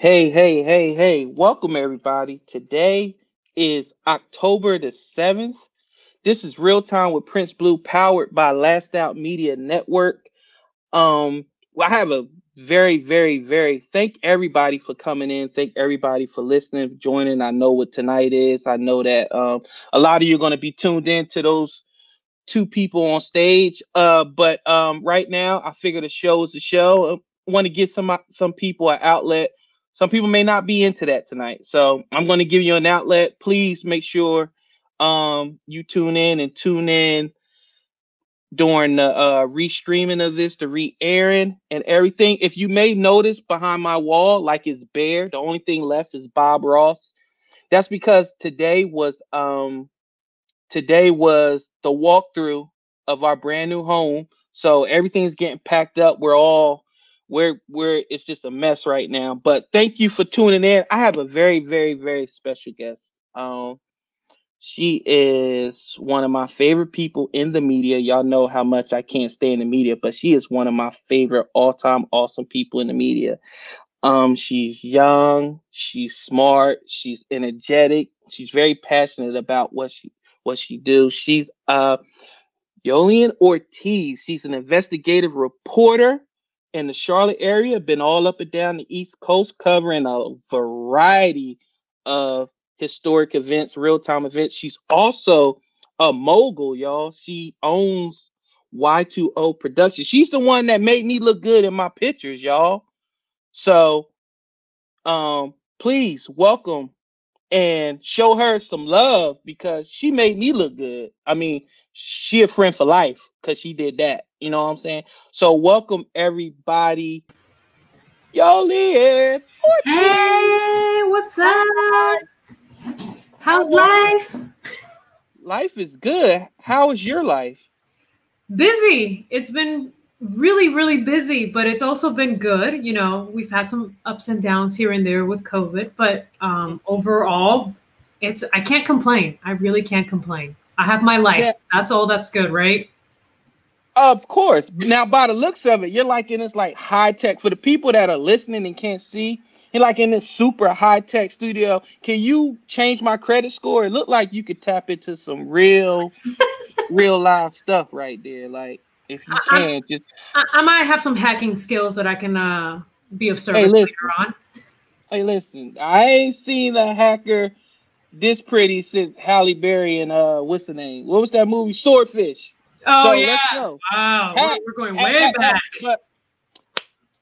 Hey, hey, hey, hey. Welcome, everybody. Today is October the 7th. This is Real Time with Prince Blue, powered by Last Out Media Network. Um, I have a very, very, very thank everybody for coming in. Thank everybody for listening, joining. I know what tonight is. I know that um, a lot of you are going to be tuned in to those two people on stage. Uh, but um, right now, I figure the show is the show. I want to give some some people an outlet some people may not be into that tonight. So I'm going to give you an outlet. Please make sure um, you tune in and tune in during the uh, restreaming of this, the re-airing and everything. If you may notice behind my wall, like it's bare, the only thing left is Bob Ross. That's because today was um today was the walkthrough of our brand new home. So everything's getting packed up. We're all we're it's just a mess right now. But thank you for tuning in. I have a very very very special guest. Um, she is one of my favorite people in the media. Y'all know how much I can't stay in the media, but she is one of my favorite all-time awesome people in the media. Um, she's young, she's smart, she's energetic, she's very passionate about what she what she do. She's uh Yolian Ortiz. She's an investigative reporter in the Charlotte area, been all up and down the East Coast, covering a variety of historic events, real time events. She's also a mogul, y'all. She owns Y2O Productions. She's the one that made me look good in my pictures, y'all. So, um, please welcome and show her some love because she made me look good. I mean, she a friend for life because she did that. You know what I'm saying? So welcome everybody. Yo, Lynn. Hey, what's up? How's life? Life is good. How is your life? Busy. It's been really, really busy, but it's also been good. You know, we've had some ups and downs here and there with COVID, but um, overall, it's I can't complain. I really can't complain. I have my life. Yeah. That's all that's good, right? Of course. Now, by the looks of it, you're like in this like high tech for the people that are listening and can't see. You're like in this super high tech studio. Can you change my credit score? It looked like you could tap into some real, real live stuff right there. Like if you can, I, just I, I, might have some hacking skills that I can uh be of service hey, later on. Hey, listen, I ain't seen a hacker this pretty since Halle Berry and uh, what's the name? What was that movie? Swordfish. Oh so yeah! Wow, we're going way back. But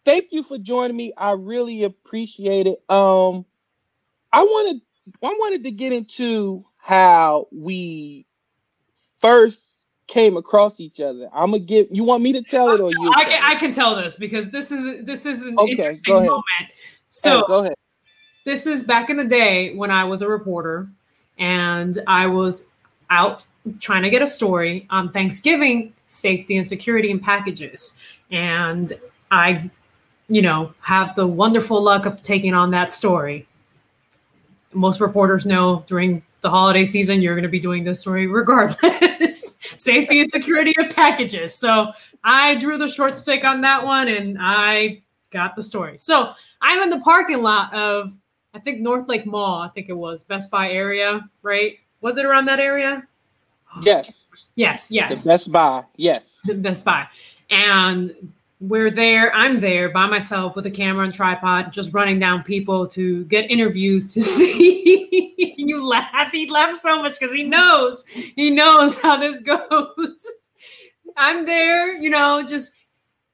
thank you for joining me. I really appreciate it. Um, I wanted I wanted to get into how we first came across each other. I'm gonna give. You want me to tell it or you? I can. I can tell this because this is this is an okay, interesting moment. So hey, go ahead. This is back in the day when I was a reporter, and I was out trying to get a story on Thanksgiving safety and security in packages, and I, you know, have the wonderful luck of taking on that story. Most reporters know during the holiday season, you're going to be doing this story regardless. Safety and security of packages. So I drew the short stick on that one and I got the story. So I'm in the parking lot of, I think, Northlake Mall, I think it was Best Buy area, right? Was it around that area? Yes. Yes, yes. The Best Buy, yes. The Best Buy. And we're there. I'm there by myself with a camera and tripod, just running down people to get interviews to see. you laugh. He laughs so much because he knows he knows how this goes. I'm there, you know, just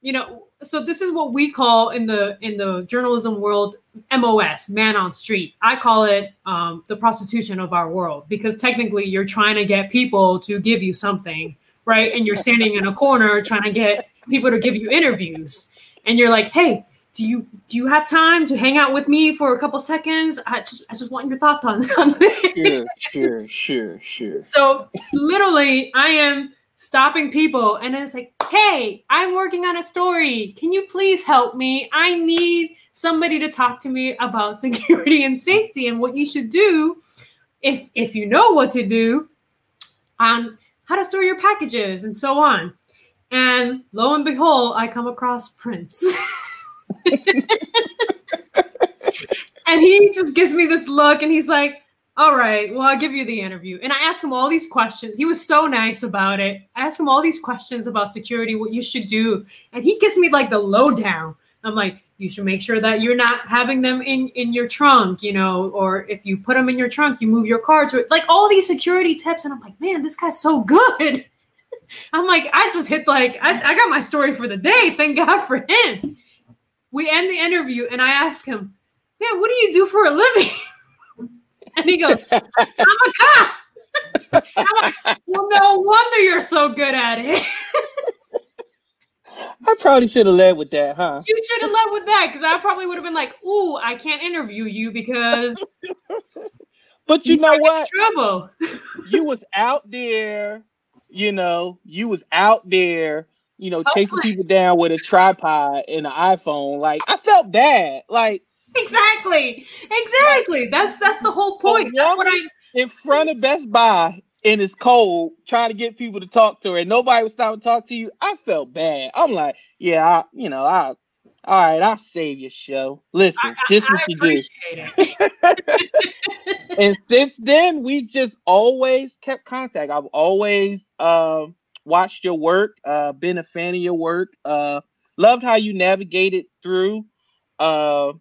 you know. So this is what we call in the in the journalism world MOS, man on street. I call it um, the prostitution of our world because technically you're trying to get people to give you something, right? And you're standing in a corner trying to get people to give you interviews. And you're like hey do you do you have time to hang out with me for a couple seconds? I just i just want your thoughts on something sure sure sure sure. So literally i am stopping people and it's like hey i'm working on a story. Can you please help me? I need somebody to talk to me about security and safety and what you should do if if you know what to do on how to store your packages and so on and lo and behold, I come across Prince. and he just gives me this look and he's like, all right, well, I'll give you the interview. And I asked him all these questions. He was so nice about it. I asked him all these questions about security, what you should do. And he gives me like the lowdown. I'm like, you should make sure that you're not having them in, in your trunk, you know, or if you put them in your trunk, you move your car to it. Like all these security tips. And I'm like, man, this guy's so good. I'm like, I just hit like, I, I got my story for the day. Thank God for him. We end the interview and I ask him, man, what do you do for a living? And he goes, I'm a cop. I'm like, well, no wonder you're so good at it. I probably should have led with that, huh? You should have led with that because I probably would have been like, "Ooh, I can't interview you because." but you, you know what? Trouble. you was out there, you know. You was out there, you know, oh, chasing people down with a tripod and an iPhone. Like I felt bad. Like exactly, exactly. That's that's the whole point. That's what I in front of Best Buy and it's cold trying to get people to talk to her and nobody was stopping to talk to you. I felt bad. I'm like, yeah, I, you know, I all right, I'll save your show. Listen, I, this I, what you do. and since then, we've just always kept contact. I've always uh, watched your work, uh, been a fan of your work, uh, loved how you navigated through uh,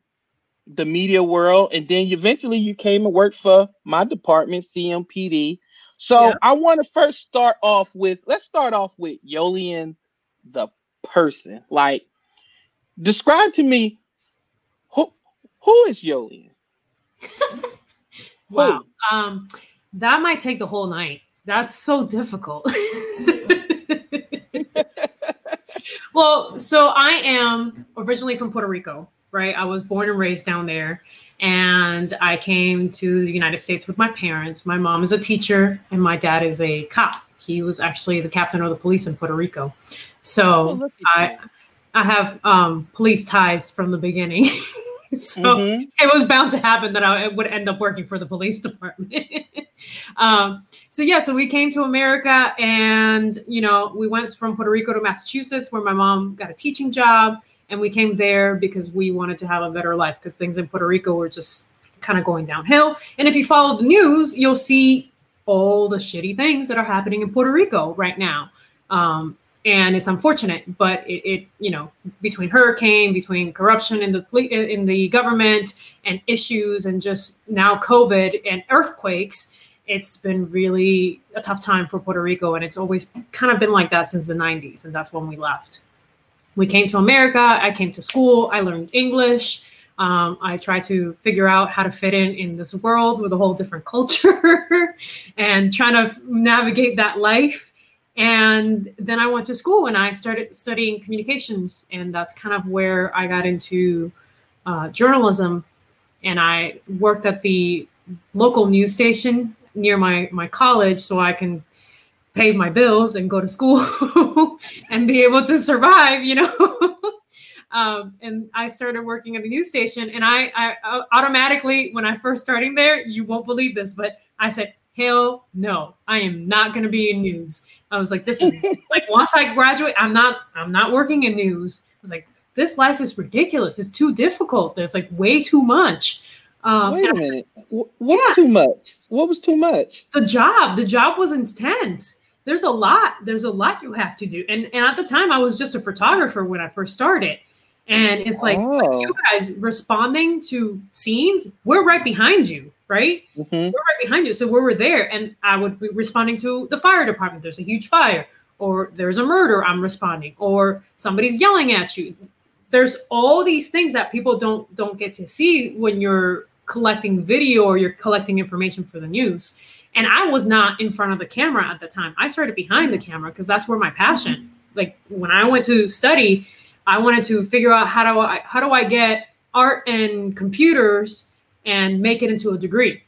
the media world, and then eventually you came and worked for my department, CMPD. So yeah. I want to first start off with let's start off with Yolian the person. Like, describe to me who who is Yolian? wow. Um, that might take the whole night. That's so difficult. well, so I am originally from Puerto Rico right? I was born and raised down there. And I came to the United States with my parents. My mom is a teacher, and my dad is a cop. He was actually the captain of the police in Puerto Rico. So oh, I, I have um, police ties from the beginning. so mm-hmm. it was bound to happen that I would end up working for the police department. um, so yeah, so we came to America, and you know, we went from Puerto Rico to Massachusetts, where my mom got a teaching job and we came there because we wanted to have a better life because things in Puerto Rico were just kind of going downhill. And if you follow the news, you'll see all the shitty things that are happening in Puerto Rico right now. Um, and it's unfortunate, but it, it, you know, between hurricane, between corruption in the in the government, and issues, and just now COVID and earthquakes, it's been really a tough time for Puerto Rico, and it's always kind of been like that since the '90s, and that's when we left we came to America. I came to school. I learned English. Um, I tried to figure out how to fit in in this world with a whole different culture and trying to navigate that life. And then I went to school and I started studying communications. And that's kind of where I got into uh, journalism. And I worked at the local news station near my, my college so I can pay my bills and go to school and be able to survive, you know. um, and I started working at the news station, and I, I uh, automatically, when I first starting there, you won't believe this, but I said, "Hell no, I am not going to be in news." I was like, "This is like once I graduate, I'm not, I'm not working in news." I was like, "This life is ridiculous. It's too difficult. There's like way too much." Um, Wait a minute. What's yeah. too much? What was too much? The job. The job was intense there's a lot there's a lot you have to do and, and at the time i was just a photographer when i first started and it's like, oh. you guys responding to scenes we're right behind you right mm-hmm. we're right behind you so we were there and i would be responding to the fire department there's a huge fire or there's a murder i'm responding or somebody's yelling at you there's all these things that people don't don't get to see when you're collecting video or you're collecting information for the news and I was not in front of the camera at the time. I started behind the camera because that's where my passion. Like when I went to study, I wanted to figure out how do I how do I get art and computers and make it into a degree.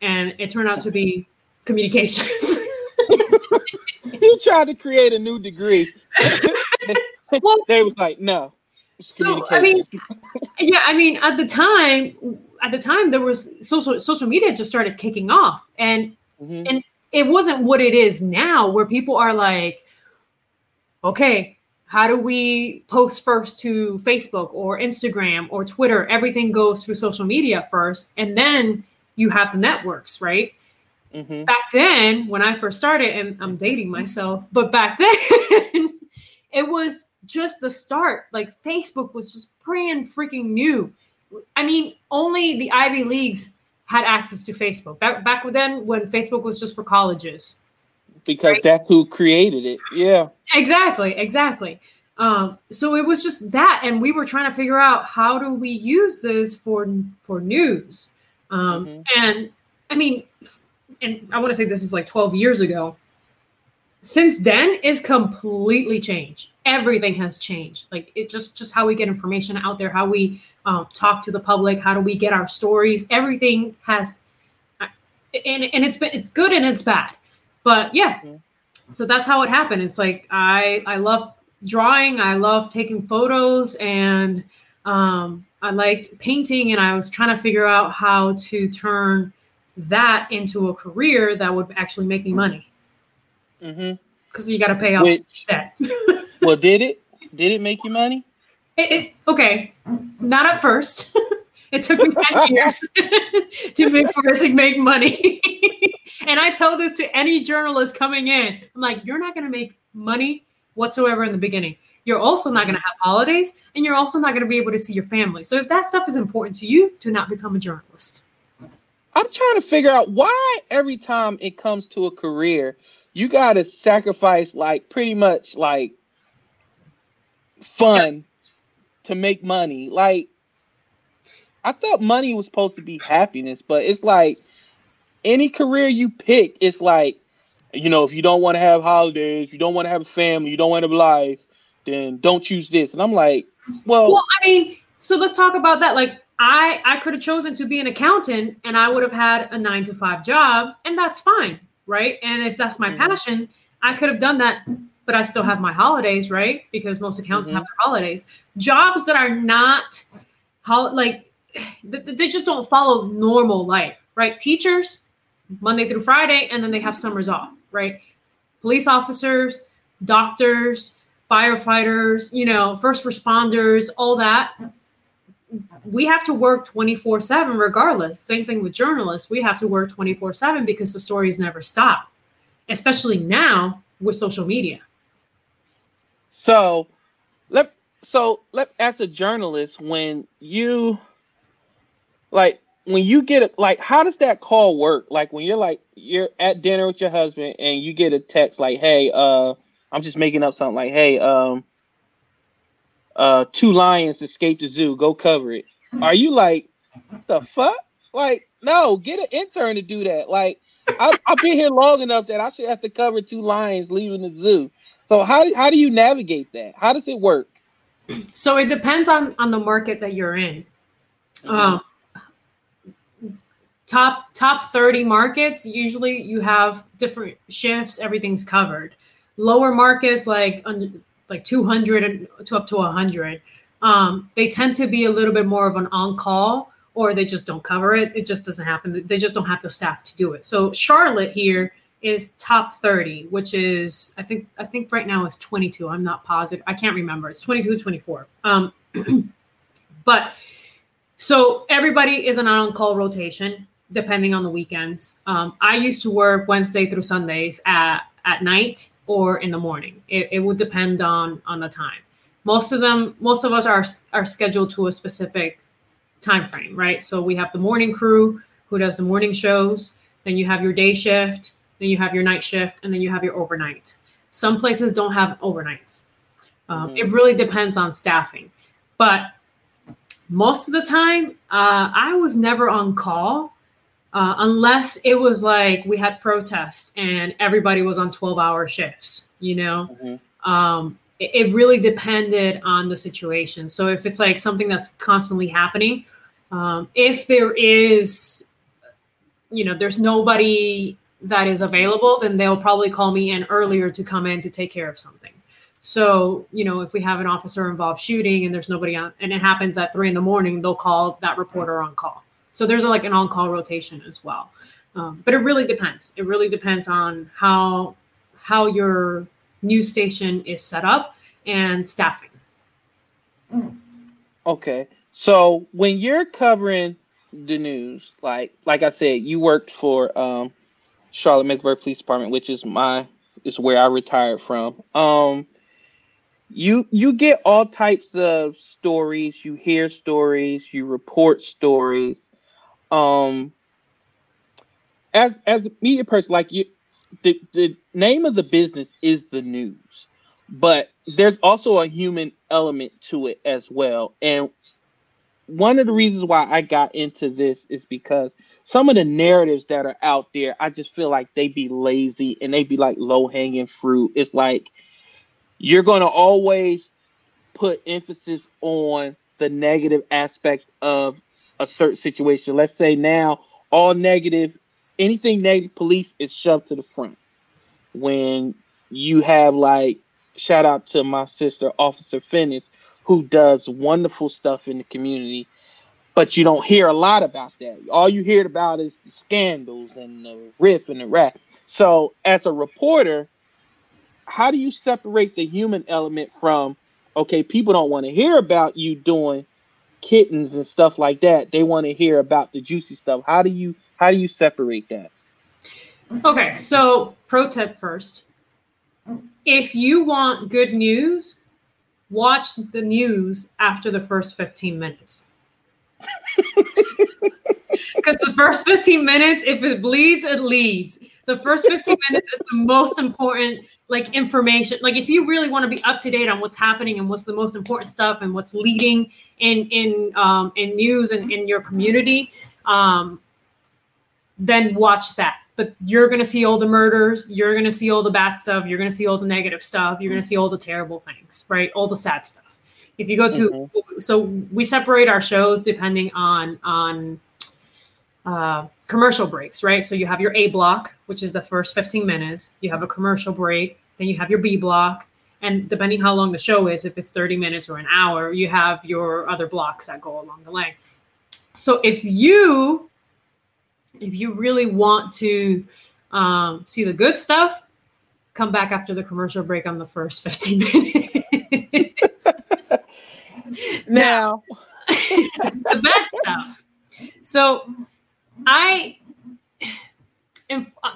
And it turned out to be communications. he tried to create a new degree. well, they was like, no. So I mean, yeah, I mean, at the time, at the time there was social social media just started kicking off, and Mm-hmm. And it wasn't what it is now, where people are like, okay, how do we post first to Facebook or Instagram or Twitter? Everything goes through social media first, and then you have the networks, right? Mm-hmm. Back then, when I first started, and I'm dating myself, but back then, it was just the start. Like Facebook was just brand freaking new. I mean, only the Ivy Leagues had access to Facebook. Back back then when Facebook was just for colleges. Because right? that's who created it. Yeah. Exactly, exactly. Um, so it was just that, and we were trying to figure out how do we use this for for news. Um, mm-hmm. And I mean, and I want to say this is like 12 years ago. Since then, is completely changed. Everything has changed. Like it just just how we get information out there, how we um, talk to the public, how do we get our stories? Everything has, and and it's been it's good and it's bad, but yeah. Mm-hmm. So that's how it happened. It's like I I love drawing. I love taking photos, and um, I liked painting, and I was trying to figure out how to turn that into a career that would actually make me money. Because mm-hmm. you got to pay off Which, debt. well, did it? Did it make you money? It, it, okay, not at first. it took me 10 years to make for it to make money. and I tell this to any journalist coming in. I'm like, you're not gonna make money whatsoever in the beginning. You're also not gonna mm-hmm. have holidays, and you're also not gonna be able to see your family. So if that stuff is important to you, do not become a journalist. I'm trying to figure out why every time it comes to a career, you gotta sacrifice like pretty much like fun to make money. Like, I thought money was supposed to be happiness, but it's like any career you pick, it's like, you know, if you don't want to have holidays, you don't want to have a family, you don't want to have life, then don't choose this. And I'm like, well, well, I mean, so let's talk about that. Like, I I could have chosen to be an accountant, and I would have had a nine to five job, and that's fine, right? And if that's my mm-hmm. passion, I could have done that but I still have my holidays, right? Because most accounts mm-hmm. have their holidays. Jobs that are not how like they just don't follow normal life, right? Teachers, Monday through Friday, and then they have summers off, right? Police officers, doctors, firefighters, you know, first responders, all that. We have to work 24 7 regardless. Same thing with journalists. We have to work 24 7 because the stories never stop, especially now with social media. So let so let as a journalist, when you like when you get it like how does that call work? Like when you're like you're at dinner with your husband and you get a text like, hey, uh, I'm just making up something like, hey, um, uh, two lions escaped the zoo, go cover it. Are you like the fuck? Like, no, get an intern to do that. Like, I, I've been here long enough that I should have to cover two lions leaving the zoo. So how how do you navigate that? How does it work? So it depends on on the market that you're in. Mm-hmm. Um, top top 30 markets usually you have different shifts everything's covered lower markets like like 200 and to up to 100 um, they tend to be a little bit more of an on-call or they just don't cover it it just doesn't happen they just don't have the staff to do it so charlotte here is top 30, which is I think I think right now it's 22. I'm not positive. I can't remember. It's 22 24. Um but so everybody is an on-call rotation depending on the weekends. Um, I used to work Wednesday through Sundays at at night or in the morning. It, it would depend on on the time. Most of them, most of us are are scheduled to a specific time frame, right? So we have the morning crew who does the morning shows. Then you have your day shift then you have your night shift, and then you have your overnight. Some places don't have overnights. Um, mm-hmm. It really depends on staffing. But most of the time, uh, I was never on call uh, unless it was like we had protests and everybody was on 12 hour shifts, you know? Mm-hmm. Um, it, it, really depended on the situation. So if it's like something that's constantly happening, um, if there is, you know, there's nobody that is available, then they'll probably call me in earlier to come in to take care of something. So, you know, if we have an officer involved shooting and there's nobody on, and it happens at three in the morning, they'll call that reporter on call. So there's a, like an on call rotation as well. Um, but it really depends. It really depends on how how your news station is set up and staffing. Okay. So when you're covering the news, like like I said, you worked for um, Charlotte Mecklenburg Police Department, which is my is where I retired from. Um, you you get all types of stories. You hear stories. You report stories. Um, as as a media person, like you, the the name of the business is the news, but there's also a human element to it as well. And one of the reasons why I got into this is because some of the narratives that are out there, I just feel like they be lazy and they be like low hanging fruit. It's like you're going to always put emphasis on the negative aspect of a certain situation. Let's say now all negative, anything negative police is shoved to the front. When you have like shout out to my sister Officer Finnis who does wonderful stuff in the community, but you don't hear a lot about that. All you hear about is the scandals and the riff and the rap. So, as a reporter, how do you separate the human element from okay, people don't want to hear about you doing kittens and stuff like that. They want to hear about the juicy stuff. How do you how do you separate that? Okay, so pro tip first. If you want good news, watch the news after the first 15 minutes. Because the first 15 minutes, if it bleeds, it leads. The first 15 minutes is the most important, like information. Like if you really want to be up to date on what's happening and what's the most important stuff and what's leading in in um, in news and in your community, um, then watch that but you're going to see all the murders you're going to see all the bad stuff you're going to see all the negative stuff you're going to see all the terrible things right all the sad stuff if you go to mm-hmm. so we separate our shows depending on on uh, commercial breaks right so you have your a block which is the first 15 minutes you have a commercial break then you have your b block and depending how long the show is if it's 30 minutes or an hour you have your other blocks that go along the way so if you if you really want to um, see the good stuff, come back after the commercial break on the first 15 minutes. now, the bad stuff. So, I,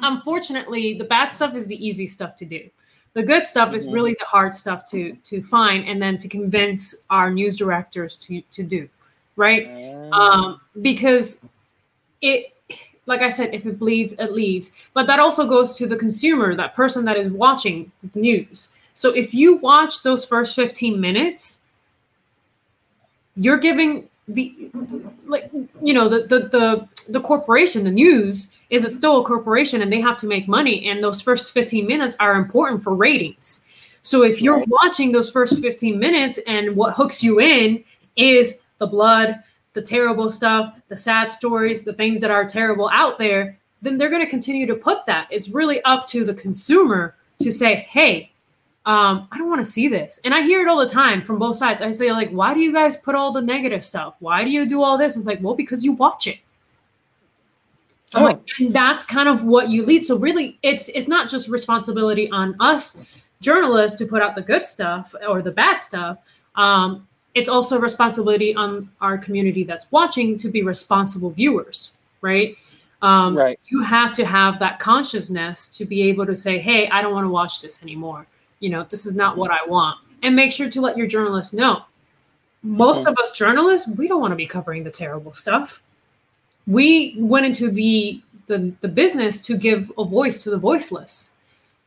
unfortunately, the bad stuff is the easy stuff to do. The good stuff mm-hmm. is really the hard stuff to to find and then to convince our news directors to to do, right? Mm. Um, because it like I said, if it bleeds, it leads. But that also goes to the consumer, that person that is watching news. So if you watch those first 15 minutes, you're giving the like you know the the the, the corporation the news is it still a corporation and they have to make money and those first 15 minutes are important for ratings so if you're watching those first 15 minutes and what hooks you in is the blood the terrible stuff, the sad stories, the things that are terrible out there, then they're going to continue to put that. It's really up to the consumer to say, hey, um, I don't want to see this. And I hear it all the time from both sides. I say, like, why do you guys put all the negative stuff? Why do you do all this? It's like, well, because you watch it. Oh. Like, and that's kind of what you lead. So really, it's it's not just responsibility on us journalists to put out the good stuff or the bad stuff. Um, it's also a responsibility on our community that's watching to be responsible viewers, right? Um, right. You have to have that consciousness to be able to say, "Hey, I don't want to watch this anymore. You know, this is not what I want." And make sure to let your journalists know. Most mm-hmm. of us journalists, we don't want to be covering the terrible stuff. We went into the the, the business to give a voice to the voiceless,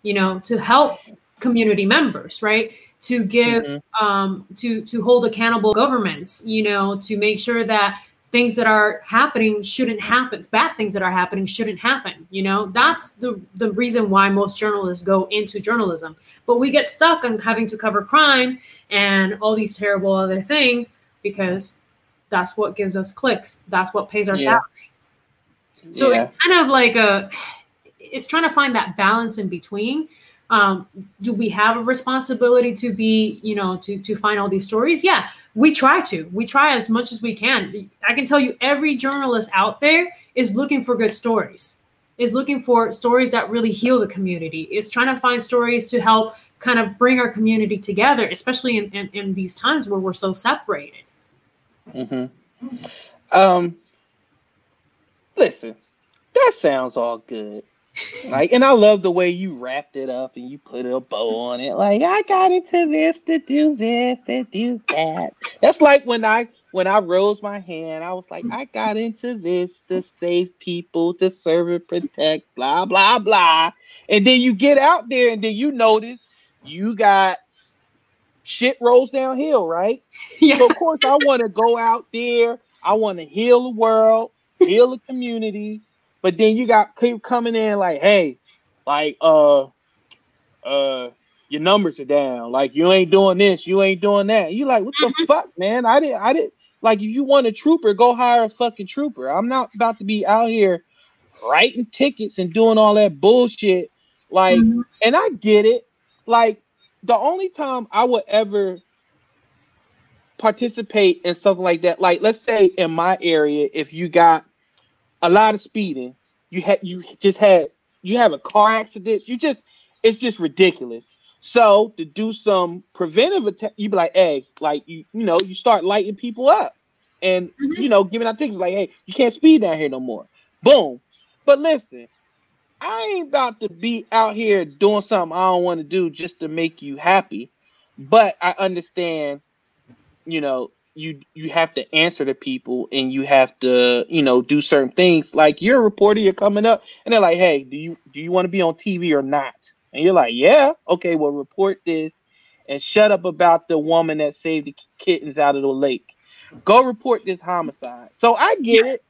you know, to help community members, right? to give mm-hmm. um, to to hold accountable governments you know to make sure that things that are happening shouldn't happen bad things that are happening shouldn't happen you know that's the the reason why most journalists go into journalism but we get stuck on having to cover crime and all these terrible other things because that's what gives us clicks that's what pays our yeah. salary so yeah. it's kind of like a it's trying to find that balance in between um, do we have a responsibility to be you know to to find all these stories yeah we try to we try as much as we can i can tell you every journalist out there is looking for good stories is looking for stories that really heal the community is trying to find stories to help kind of bring our community together, especially in, in, in these times where we're so separated. Mm-hmm. Um, listen, that sounds all good. Like, and I love the way you wrapped it up and you put a bow on it. Like, I got into this to do this and do that. That's like when I when I rose my hand, I was like, I got into this to save people, to serve and protect, blah, blah, blah. And then you get out there and then you notice you got shit rolls downhill, right? Yeah. So of course I want to go out there. I want to heal the world, heal the community. But then you got keep coming in like, hey, like uh uh your numbers are down. Like you ain't doing this, you ain't doing that. You like, what the mm-hmm. fuck, man? I didn't I didn't like if you want a trooper, go hire a fucking trooper. I'm not about to be out here writing tickets and doing all that bullshit. Like, mm-hmm. and I get it. Like, the only time I would ever participate in something like that, like let's say in my area, if you got a lot of speeding, you had you just had you have a car accident, you just it's just ridiculous. So to do some preventive attack, you be like, hey, like you, you know, you start lighting people up and mm-hmm. you know, giving out tickets like, hey, you can't speed down here no more. Boom. But listen, I ain't about to be out here doing something I don't want to do just to make you happy. But I understand, you know, you you have to answer to people and you have to, you know, do certain things. Like you're a reporter, you're coming up, and they're like, hey, do you do you want to be on TV or not? And you're like, yeah, okay, well, report this and shut up about the woman that saved the kittens out of the lake. Go report this homicide. So I get yeah. it.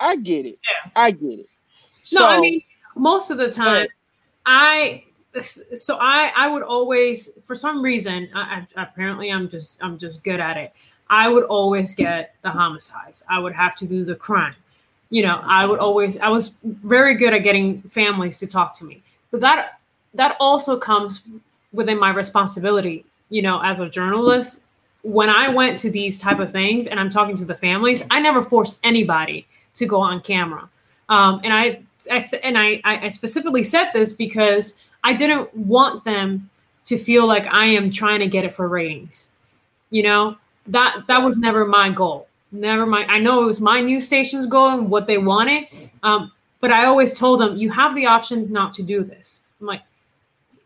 I get it. Yeah. I get it. No, so, I mean, most of the time, I so I I would always for some reason I, I, apparently I'm just I'm just good at it. I would always get the homicides. I would have to do the crime. You know, I would always I was very good at getting families to talk to me. But that that also comes within my responsibility you know as a journalist when i went to these type of things and i'm talking to the families i never forced anybody to go on camera um, and I, I and I, I specifically said this because i didn't want them to feel like i am trying to get it for ratings you know that that was never my goal never mind i know it was my news station's goal and what they wanted um, but i always told them you have the option not to do this i'm like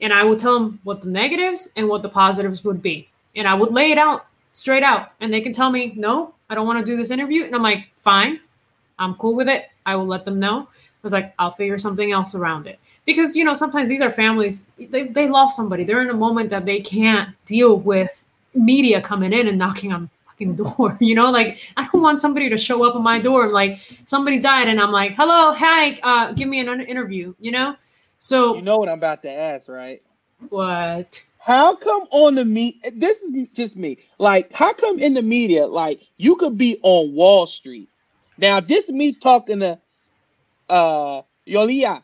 and I would tell them what the negatives and what the positives would be. And I would lay it out straight out. And they can tell me, no, I don't want to do this interview. And I'm like, fine, I'm cool with it. I will let them know. I was like, I'll figure something else around it. Because, you know, sometimes these are families, they, they love somebody. They're in a moment that they can't deal with media coming in and knocking on fucking door. You know, like I don't want somebody to show up at my door like somebody's died and I'm like, hello, hi, uh, give me an interview, you know? So you know what I'm about to ask, right? What? How come on the me? This is just me. Like, how come in the media, like you could be on Wall Street? Now, this is me talking to uh Yolian.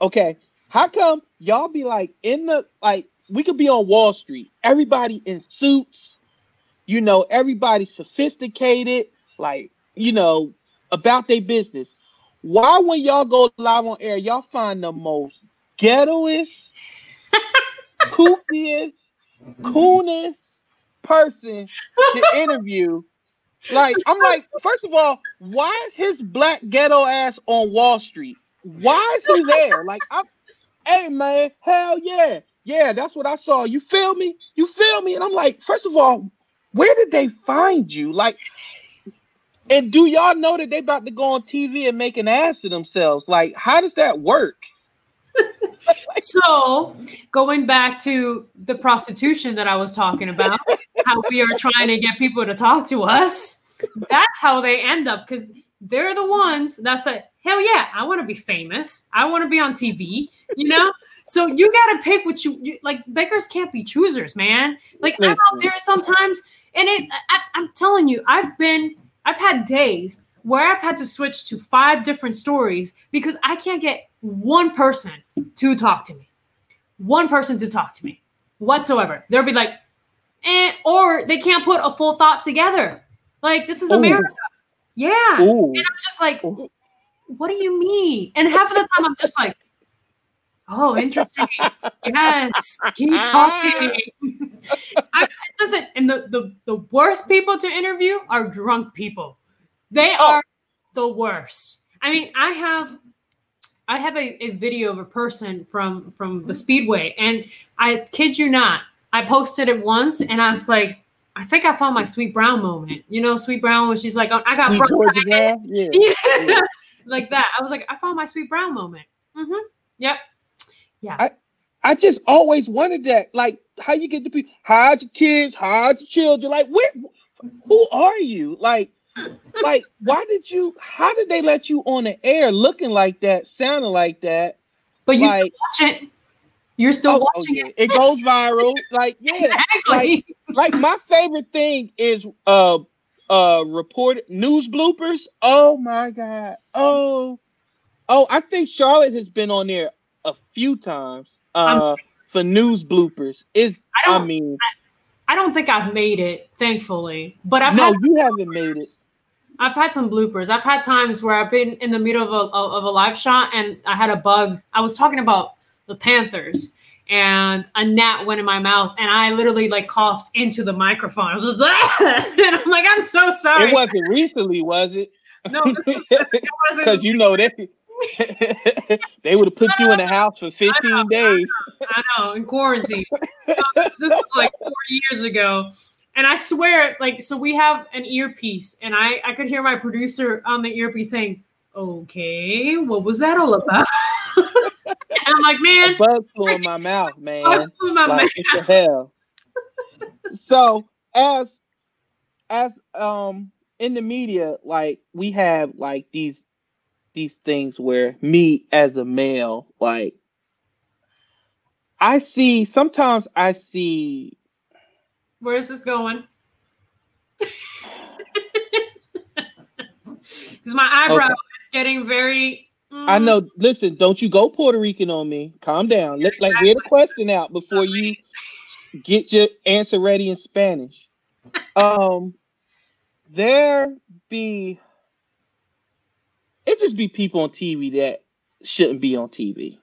Okay, how come y'all be like in the like we could be on Wall Street, everybody in suits, you know, everybody sophisticated, like you know, about their business. Why when y'all go live on air, y'all find the most ghettoest, poofiest, coolest person to interview. Like, I'm like, first of all, why is his black ghetto ass on Wall Street? Why is he there? Like, I'm, hey man, hell yeah, yeah, that's what I saw. You feel me? You feel me? And I'm like, first of all, where did they find you? Like, and do y'all know that they about to go on TV and make an ass of themselves? Like, how does that work? so going back to the prostitution that I was talking about, how we are trying to get people to talk to us, that's how they end up because they're the ones that say, hell yeah, I want to be famous. I want to be on TV, you know? so you got to pick what you, you, like. Beggars can't be choosers, man. Like I'm out there sometimes, and it. I, I'm telling you, I've been, I've had days where I've had to switch to five different stories because I can't get one person to talk to me. One person to talk to me whatsoever. They'll be like, eh, or they can't put a full thought together. Like, this is Ooh. America. Yeah. Ooh. And I'm just like, what do you mean? And half of the time I'm just like, Oh, interesting. yes. Keep talking. I, listen, and the, the, the worst people to interview are drunk people. They oh. are the worst. I mean, I have I have a, a video of a person from from the speedway, and I kid you not, I posted it once and I was like, I think I found my Sweet Brown moment. You know, Sweet Brown when she's like, oh, I got yeah. yeah. like that. I was like, I found my Sweet Brown moment. Mm-hmm. Yep. Yeah. I, I just always wondered that, like, how you get the people, hide your kids, hide your children. Like, where, who are you? Like, like, why did you? How did they let you on the air looking like that, sounding like that? But you like, still watch it. You're still oh, watching oh, yeah. it. It goes viral. Like, yeah, exactly. Like, like my favorite thing is uh uh report news bloopers. Oh my god. Oh, oh, I think Charlotte has been on there a few times uh for news bloopers. Is I, I mean I, I, don't think I've made it, thankfully. But I've no, you haven't made it. I've had some bloopers. I've had times where I've been in the middle of a of a live shot and I had a bug. I was talking about the Panthers and a gnat went in my mouth and I literally like coughed into the microphone. and I'm like, I'm so sorry. It wasn't recently, was it? No, because you know they they would have put you in the house for 15 I know, days. I know, I know, in quarantine. this, this was like four years ago. And I swear, like, so we have an earpiece, and I I could hear my producer on the earpiece saying, "Okay, what was that all about?" I'm like, man, bug flew in my mouth, man. My like, mouth. Hell? so as as um in the media, like we have like these these things where me as a male, like I see sometimes I see where is this going? Because my eyebrow okay. is getting very I know. Mm. Listen, don't you go Puerto Rican on me. Calm down. Let like hear the question out before you get your answer ready in Spanish. Um, there be it just be people on TV that shouldn't be on TV.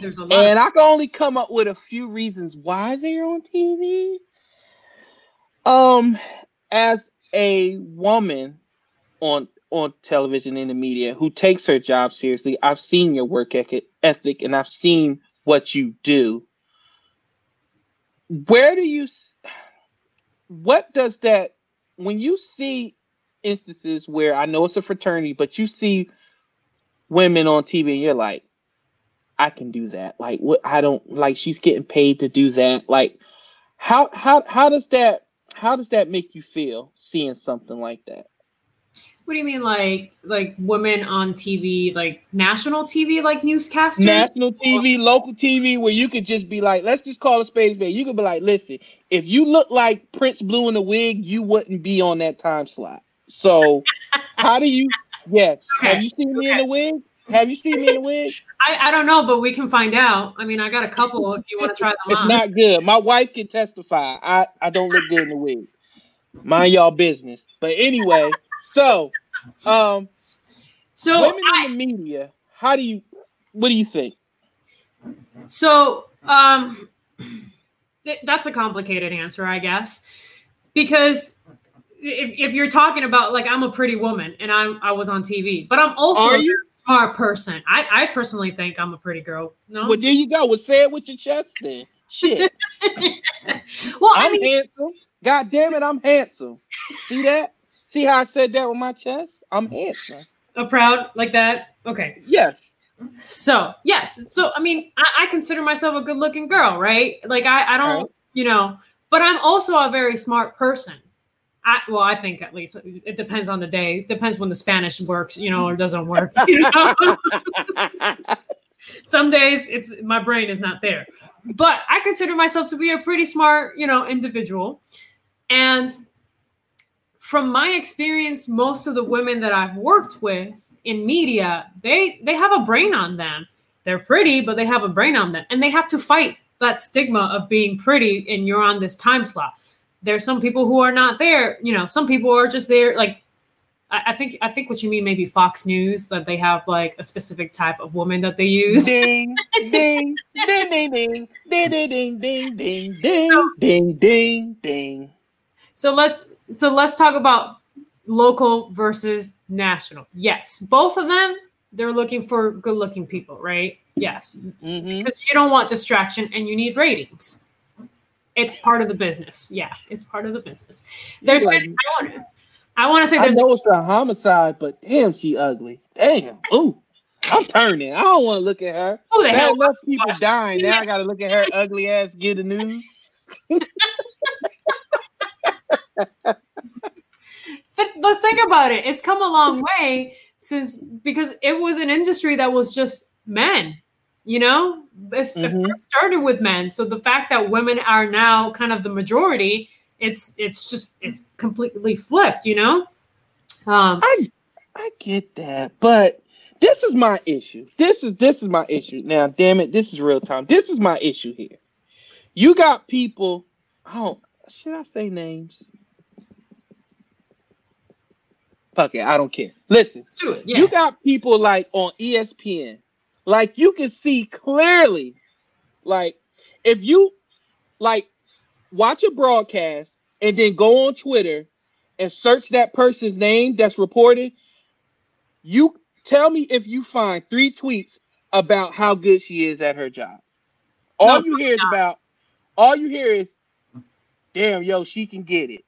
There's a lot and I can only come up with a few reasons why they're on TV. Um, as a woman on on television in the media who takes her job seriously. I've seen your work ethic and I've seen what you do. Where do you, what does that, when you see instances where I know it's a fraternity, but you see women on TV and you're like, I can do that. Like what I don't like she's getting paid to do that. Like how how how does that how does that make you feel seeing something like that? What do you mean, like like women on TV, like national TV, like newscasters? National TV, local TV, where you could just be like, let's just call a space spade. You could be like, listen, if you look like Prince Blue in a wig, you wouldn't be on that time slot. So, how do you? Yes, okay. have you seen me in a wig? Have you seen me in a wig? I, I don't know, but we can find out. I mean, I got a couple if you want to try them it's on. not good. My wife can testify. I, I don't look good in the wig. Mind y'all business. But anyway, so, um, so women I, in the media, how do you, what do you think? So, um, that's a complicated answer, I guess, because if, if you're talking about like I'm a pretty woman and I'm I was on TV, but I'm also a smart person. I, I personally think I'm a pretty girl. No, well there you go. Well, say it with your chest then. Shit. well, I'm I mean, handsome. God damn it, I'm handsome. See that? See how I said that with my chest? I'm handsome. A proud like that? Okay. Yes. So yes. So I mean, I, I consider myself a good looking girl, right? Like I, I don't, right. you know, but I'm also a very smart person. I, well, I think at least it depends on the day. It depends when the Spanish works, you know, or doesn't work. You know? Some days it's my brain is not there, but I consider myself to be a pretty smart, you know, individual. And from my experience, most of the women that I've worked with in media, they they have a brain on them. They're pretty, but they have a brain on them, and they have to fight that stigma of being pretty and you're on this time slot. There's some people who are not there. You know, some people are just there. Like I, I think I think what you mean maybe Fox News that they have like a specific type of woman that they use. Ding, ding, ding, ding, ding, ding, ding, ding, ding, ding, ding, ding, ding, ding. So let's so let's talk about local versus national. Yes, both of them they're looking for good-looking people, right? Yes, Mhm. because you don't want distraction and you need ratings. It's part of the business. Yeah, it's part of the business. There's Like- been, I want to I want to say I there's know it's a homicide, but damn, she ugly. Damn. Ooh, I'm turning. I don't want to look at her. who the I hell enough people dying. Now I got to look at her ugly ass Get the news. But let's think about it. It's come a long way since because it was an industry that was just men. You know, if, if Mhm. it started with men, so the fact that women are now kind of the majority, it's it's just it's completely flipped. You know, um, I I get that, but this is my issue. This is this is my issue. Now, damn it, this is real time. This is my issue here. You got people. Oh, should I say names? Fuck it, I don't care. Listen, let's do it. Yeah, you got people like on ESPN, like you can see clearly, like if you like watch a broadcast and then go on Twitter and search that person's name that's reported, you tell me if you find three tweets about how good she is at her job. All No, you hear is about, all you hear is, damn, yo, she can get it.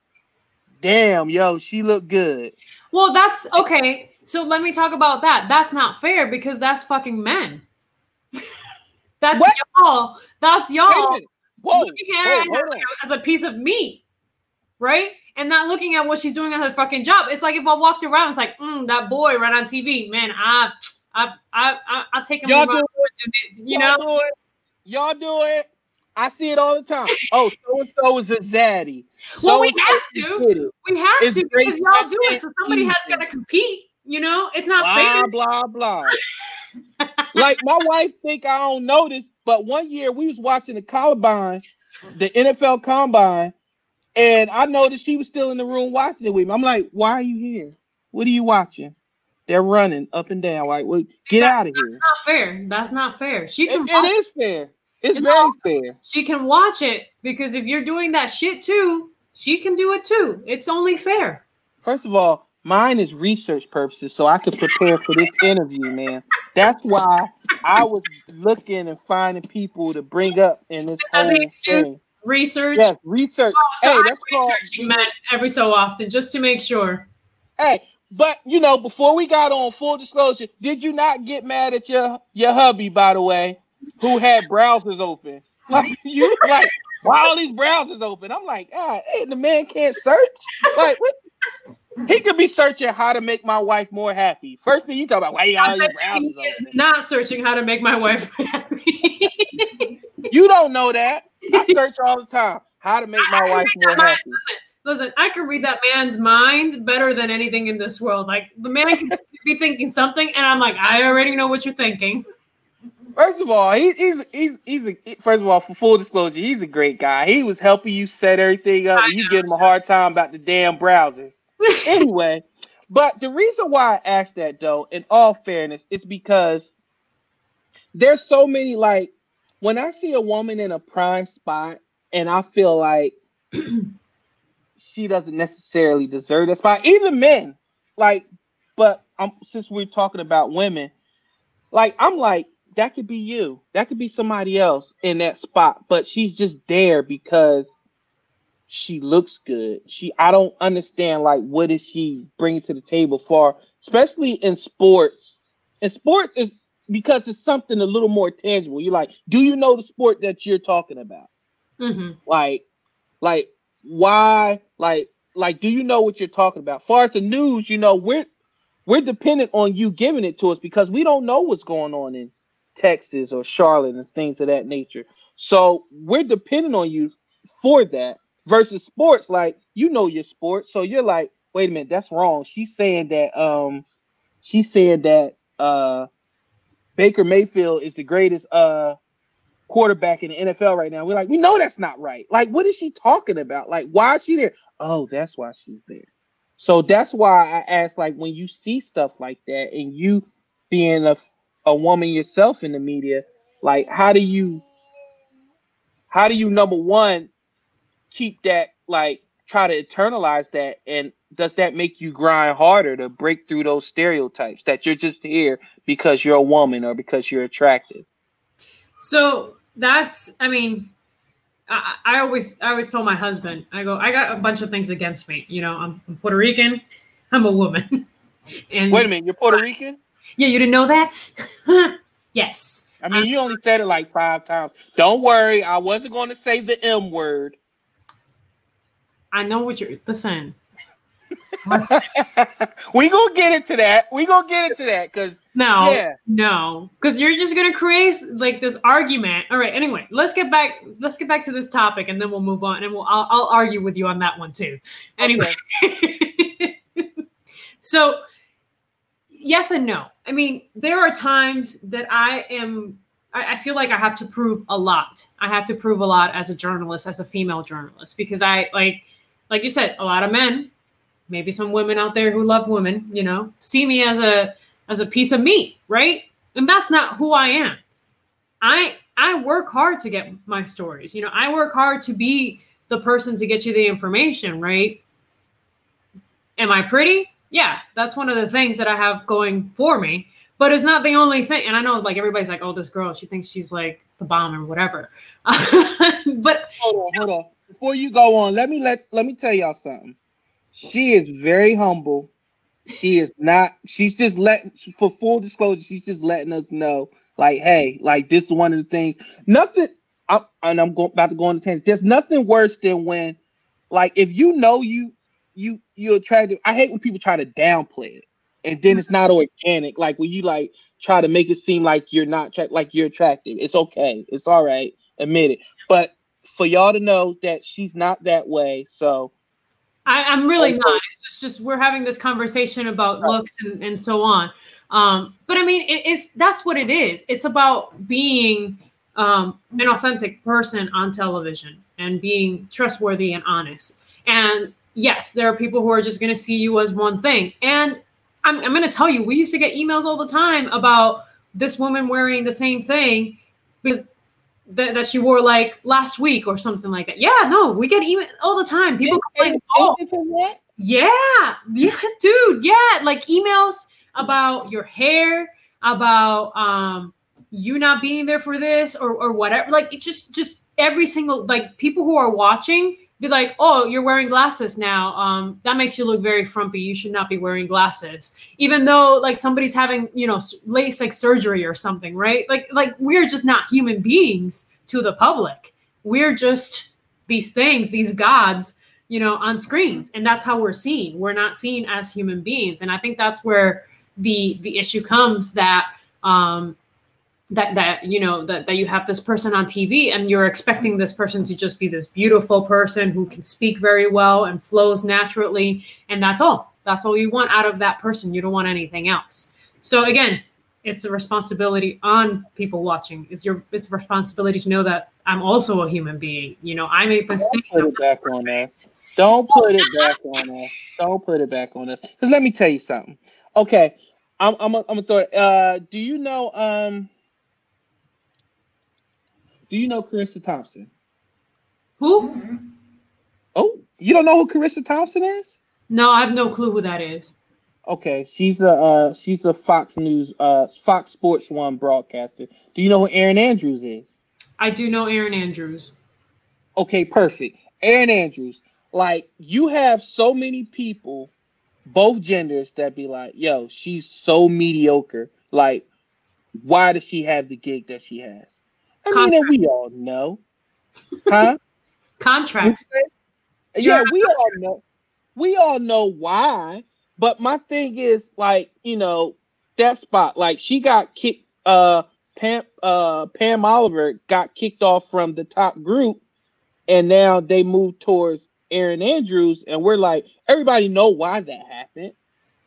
Damn, yo, she looked good. Well, that's okay. So let me talk about that. That's not fair because that's fucking men. that's What? y'all. That's y'all. Whoa, looking at whoa, her as a piece of meat, right? And not looking at what she's doing at her fucking job. It's like if I walked around, it's like, mm, that boy right on TV, man. I, I, I, I, I take him Y'all around, do you know. Do it. Y'all do it. I see it all the time. Oh, so and so is a zaddy. Well, we have to. We have It's to because y'all do it. So somebody has got to compete. You know, it's not fair. Blah blah blah. like my wife think I don't notice, but one year we was watching the Combine, the NFL Combine, and I noticed she was still in the room watching it with me. I'm like, why are you here? What are you watching? They're running up and down. Like, well, get that- out of here. That's not fair. That's not fair. She can it watch is fair. It's No. very fair. she can watch it because if you're doing that shit too, she can do it too. It's only fair. First of all, mine is research purposes, so I could prepare for this interview, man. That's why I was looking and finding people to bring up in this whole thing. Research. Yes, research. Oh, so hey, I'm that's called. researching men every so often just to make sure. Hey, but you know, before we got on full disclosure, did you not get mad at your your hubby, by the way, who had browsers open? Like you like, why all these browsers open? I'm like, ah, hey, the man can't search. Like, what? he could be searching how to make my wife more happy. First thing you talk about, why you got all these browsers he is open? not searching how to make my wife happy. You don't know that. I search all the time how to make my wife more happy. Listen, I can read that man's mind better than anything in this world. Like the man can be thinking something, and I'm like, I already know what you're thinking. First of all, he, he's he's he's a first of all, for full disclosure, he's a great guy. He was helping you set everything up. And you give him a hard time about the damn browsers. anyway, but the reason why I asked that though, in all fairness, is because there's so many like when I see a woman in a prime spot and I feel like she doesn't necessarily deserve that spot, even men, like, but um, since we're talking about women, like I'm like that could be you, that could be somebody else in that spot, but she's just there because she looks good. She I don't understand like what is she bringing to the table for, especially in sports. And sports is because it's something a little more tangible. You're like, do you know the sport that you're talking about? hmm Like, like why? Like, like do you know what you're talking about? far as the news, you know, we're we're dependent on you giving it to us because we don't know what's going on in Texas or Charlotte and things of that nature. So we're dependent on you for that versus sports, like you know your sports. So you're like, wait a minute, that's wrong. She's saying that um she's saying that uh Baker Mayfield is the greatest uh quarterback in the NFL right now. We're like, we know that's not right. Like, what is she talking about? Like, why is she there? Oh, that's why she's there. So that's why I ask, like, when you see stuff like that, and you being a a woman yourself in the media, like, how do you, how do you number one keep that like try to internalize that, and does that make you grind harder to break through those stereotypes that you're just here because you're a woman or because you're attractive? So that's, I mean, I, I always, I always told my husband, I go, I got a bunch of things against me. You know, I'm, I'm Puerto Rican, I'm a woman. and wait a minute, you're Puerto Rican? Yeah, you didn't know that? yes. I mean, you only said it like five times. Don't worry, I wasn't going to say the M word. I know what you're. Listen, we gonna get into that. We gonna get into that because no, yeah. no, because you're just gonna create like this argument. All right. Anyway, let's get back. Let's get back to this topic, and then we'll move on, and we'll. I'll, I'll argue with you on that one too. Anyway, okay. so yes and no. I mean, there are times that I am. I, I feel like I have to prove a lot. I have to prove a lot as a journalist, as a female journalist, because I like, like you said, a lot of men maybe some women out there who love women, you know, see me as a as a piece of meat, right? And that's not who I am. I I work hard to get my stories. You know, I work hard to be the person to get you the information, right? Am I pretty? Yeah, that's one of the things that I have going for me, but it's not the only thing. And I know like everybody's like, "Oh, this girl, she thinks she's like the bomb or whatever." but hold on, hold on. Before you go on, let me let let me tell y'all something. She is very humble. She is not. She's just letting. For full disclosure, she's just letting us know, like, hey, like this is one of the things. Nothing. I'm, and I'm going, about to go on the tangent. There's nothing worse than when, like, if you know you, you, you're attractive. I hate when people try to downplay it, and then it's not organic. Like when you like try to make it seem like you're not tra- like you're attractive. It's okay. It's all right. Admit it. But for y'all to know that she's not that way, so I, am really not. It's just, just we're having this conversation about looks and, and so on. Um, but I mean, it, it's that's what it is. It's about being um, an authentic person on television and being trustworthy and honest. And yes, there are people who are just going to see you as one thing. And I'm, I'm going to tell you, we used to get emails all the time about this woman wearing the same thing because that, that she wore like last week or something like that. Yeah, no, we get email all the time. People complain. Oh, yeah, yeah, dude, yeah, like emails about your hair, about um you not being there for this or or whatever. Like it just just every single like people who are watching be like, oh, you're wearing glasses now. Um, that makes you look very frumpy. You should not be wearing glasses, even though like somebody's having, you know, LASIK like, surgery or something, right? Like, like we're just not human beings to the public. We're just these things, these gods, you know, on screens, and that's how we're seen. We're not seen as human beings, and I think that's where the the issue comes that um, that that you know that, that you have this person on tv and you're expecting this person to just be this beautiful person who can speak very well and flows naturally. And that's all. That's all you want out of that person. You don't want anything else. So again it's a responsibility on people watching. Is your it's a responsibility to know that i'm also a human being. You know i make mistakes don't put it back on us. don't put it back on us. Don't put it back on us. Because let me tell you something. Okay i'm i'm, I'm gonna throw it uh do you know um do you know Charissa Thompson? Who? Oh, you don't know who Charissa Thompson is? No, I have no clue who that is. Okay, she's a uh, she's a Fox News uh Fox Sports One broadcaster. Do you know who Erin Andrews is? I do know Erin Andrews. Okay, perfect. Erin Andrews. Like you have so many people, both genders, that be like, yo, she's so mediocre. Like, why does she have the gig that she has? I Contracts. mean, we all know, huh? Contracts. Yeah, we all know. We all know why. But my thing is, like, you know, that spot, like, she got kicked. Uh, Pam, uh, Pam Oliver got kicked off from the top group, and now they moved towards Erin Andrews, and we're like, everybody know why that happened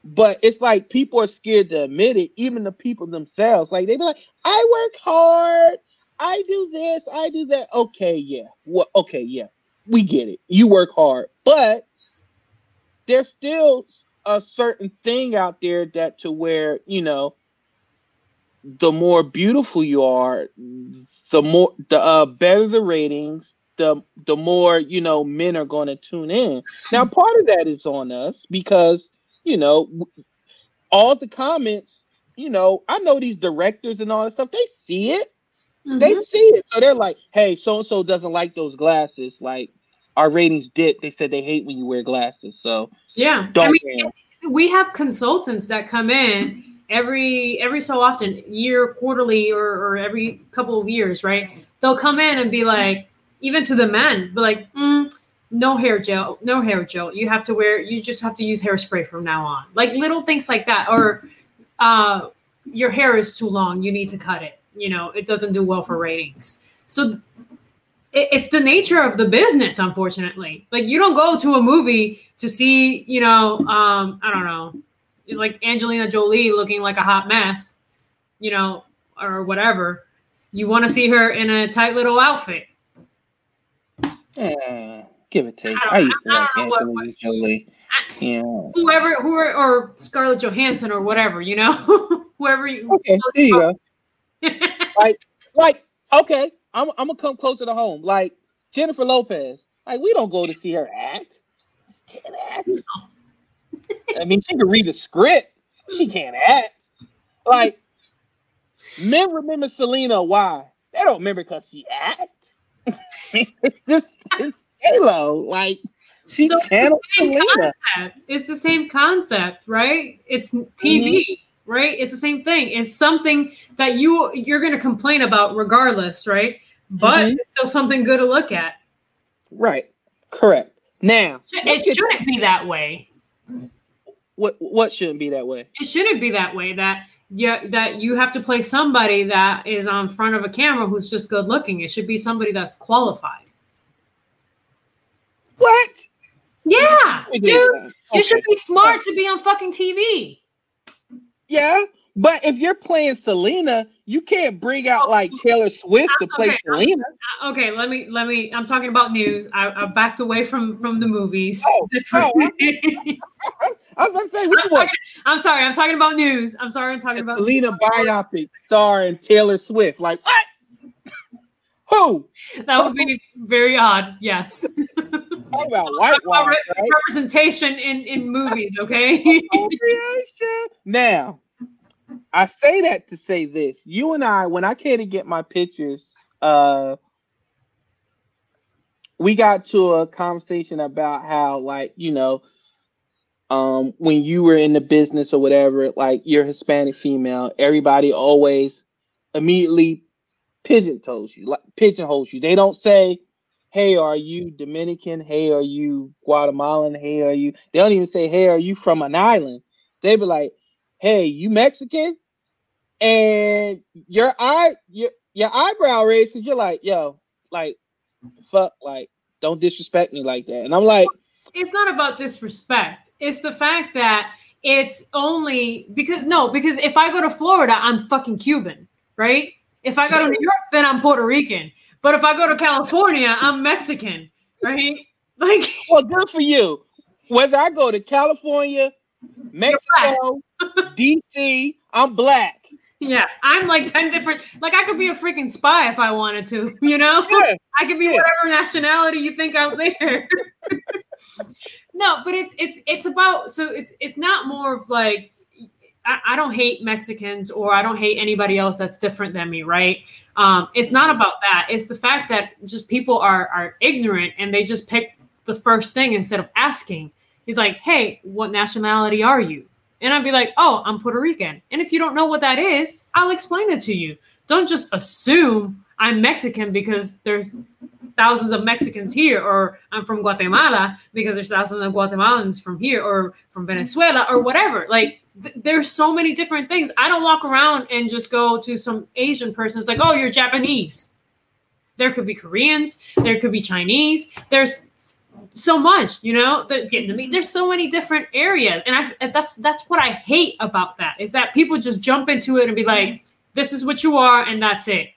but it's like people are scared to admit it, even the people themselves. Like they be like, I work hard, I do this, I do that. Okay, yeah. Well, okay, yeah. We get it. You work hard. But there's still a certain thing out there that to where you know the more beautiful you are the more the uh, better the ratings the the more you know men are going to tune in now part of that is on us because you know all the comments you know i know these directors and all that stuff they see it mm-hmm. they see it so they're like hey so and so doesn't like those glasses. Like our ratings dip. They said they hate when you wear glasses so yeah. I mean, we have consultants that come in every every so often year quarterly or, or every couple of years right? They'll come in and be like even to the men be like mm, no hair gel no hair gel. You have to wear you just have to use hairspray from now on. Like little things like that or uh your hair is too long. You need to cut it you know it doesn't do well for ratings so it's the nature of the business unfortunately like you don't go to a movie to see you know um i don't know it's like angelina jolie looking like a hot mess you know or whatever you want to see her in a tight little outfit yeah give it take i, I used to like angelina what, Jolie. Yeah. Whoever, whoever, or Scarlett Johansson, or whatever, you know, whoever you. Okay, there you go. Like, like, okay, I'm, I'm gonna come closer to home. Like Jennifer Lopez. Like we don't go to see her act. Can't act. I mean, she can read the script. She can't act. Like men remember Selena. Why? They don't remember because she act. it's just it's Halo. Like she so channeled Selena. Concept. It's the same concept, right? It's TV. Mm-hmm right it's the same thing it's something that you you're going to complain about regardless right but mm-hmm. it's still something good to look at. Right. Correct. Now it shouldn't be that way. What what shouldn't be that way? It shouldn't be that way. That yeah, that you have to play somebody that is on front of a camera who's just good looking. It should be somebody that's qualified. What? Yeah, dude, okay. you should be smart to be on fucking TV. Yeah, but if you're playing Selena, you can't bring out like Taylor Swift to play okay, Selena. Okay, let me let me. I'm talking about news. I, I backed away from from the movies. Oh, oh, I was going to say I'm, talking, I'm sorry. I'm talking about news. I'm sorry. I'm talking about Selena biopic starring Taylor Swift. Like what? Who? That would be very odd. Yes. Talk about re- right? representation in in movies. Okay. now I say that to say this. You and I, when I came to get my pictures, uh, we got to a conversation about how, like, you know, um, when you were in the business or whatever, like you're Hispanic female, everybody always immediately pigeonholes you, like pigeonholes you. They don't say, "Hey, are you Dominican? Hey, are you Guatemalan? Hey, are you?" They don't even say, "Hey, are you from an island?" They be like, hey, you Mexican? And your eye your your eyebrow raises, you're like, yo, like fuck, like, don't disrespect me like that. And I'm like, it's not about disrespect. It's the fact that it's only because no, because if I go to Florida, I'm fucking Cuban, right? If I go to New York, then I'm Puerto Rican. But if I go to California, I'm Mexican, right? Like, well, good for you. Whether I go to California, Mexico, DC. I'm black. Yeah, I'm like 10 different. Like, I could be a freaking spy if I wanted to, you know? Yeah. I could be yeah. whatever nationality you think out there. no, but it's it's it's about so it's it's not more of like I, I, don't hate Mexicans or I don't hate anybody else that's different than me, right? Um, it's not about that. It's the fact that just people are are ignorant and they just pick the first thing instead of asking. He's like, hey, what nationality are you? And I'd be like, oh, I'm Puerto Rican. And if you don't know what that is, I'll explain it to you. Don't just assume I'm Mexican because there's thousands of Mexicans here, or I'm from Guatemala because there's thousands of Guatemalans from here, or from Venezuela, or whatever. Like, th- there's so many different things. I don't walk around and just go to some Asian person. It's like, oh, you're Japanese. There could be Koreans, there could be Chinese. There's so much, you know, that getting to me. There's so many different areas, and I that's that's what I hate about that is that people just jump into it and be like, "This is what you are, and that's it.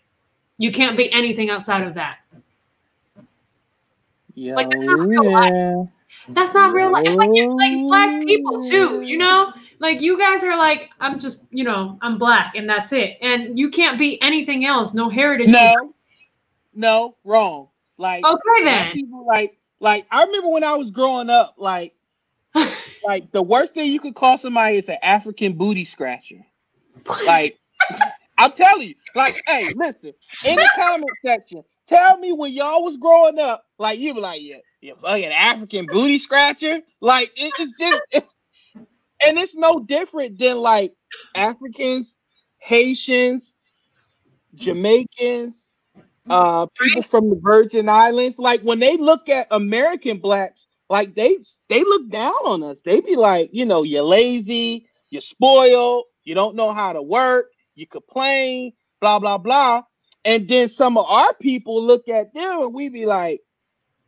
You can't be anything outside of that." Yeah, like, yeah. That's not real life. It's like you're like black people too, you know? Like you guys are like, I'm just, you know, I'm black and that's it. And you can't be anything else. No heritage. No, no, wrong. Like okay then. People like like I remember when I was growing up, like like the worst thing you could call somebody is an African booty scratcher. Like I'm telling you, like, hey, listen, in the comment section, tell me when y'all was growing up, like you were like, yeah, you fucking African booty scratcher. Like it, it's just it, and it's no different than like Africans, Haitians, Jamaicans, uh people from the Virgin Islands. Like when they look at American blacks, like they they look down on us. They be like, you know, you're lazy, you're spoiled, you don't know how to work, you complain, blah blah blah. And then some of our people look at them and we be like,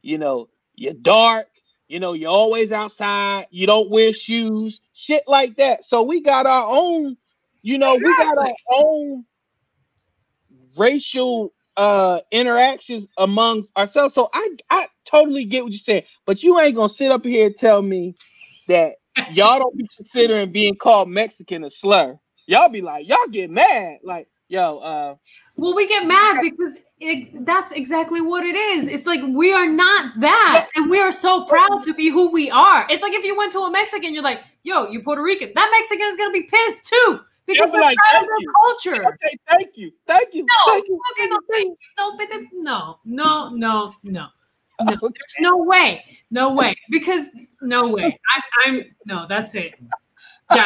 you know, you're dark, you know, you're always outside, you don't wear shoes, shit like that. So we got our own, you know, exactly. we got our own racial uh interactions amongst ourselves. So I I totally get what you're saying, but you ain't gonna sit up here and tell me that y'all don't be considering being called Mexican a slur. Y'all be like, y'all get mad, like, yo, uh well, we get mad because it, that's exactly what it is. It's like we are not that, and we are so proud to be who we are. It's like if you went to a Mexican, you're like, "Yo, you Puerto Rican." That Mexican is gonna be pissed too because we're like, proud of their culture. Okay, thank you, thank you. No, thank you, okay, no, thank you. No, but the, no, no, no, no. No, okay. there's no way, no way, because no way. I, am no, that's it. Yeah.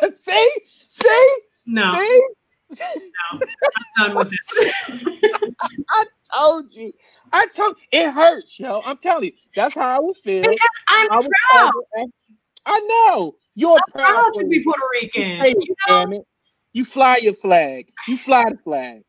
see, see, no. See? no, I'm done with this. I told you. I told it hurts, yo. I'm telling you. That's how I would feel. Because I'm I proud. I know. You're I'm proud, proud to be Puerto Rican. Hey, you know? damn it. You fly your flag. You fly the flag.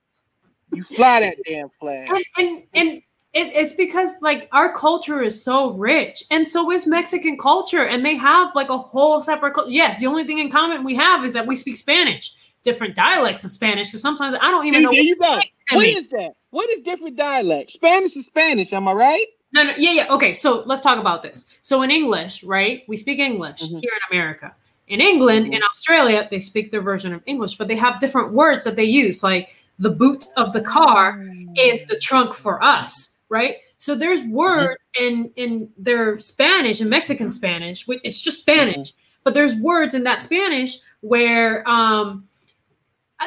You fly that damn flag. And and, and it, it's because like our culture is so rich, and so is Mexican culture, and they have like a whole separate. Yes, the only thing in common we have is that we speak Spanish different dialects of Spanish. Because sometimes I don't even See, know. There you go. What is that? What is different dialects? Spanish is Spanish. Am I right? No, no, yeah, yeah. Okay, so let's talk about this. So in English, right? We speak English mm-hmm. here in America. In England, mm-hmm. in Australia, they speak their version of English, but they have different words that they use. Like the boot of the car is the trunk for us, right? So there's mm-hmm. words mm-hmm. in in their Spanish and Mexican Spanish, which it's just Spanish, mm-hmm. but there's words in that Spanish where um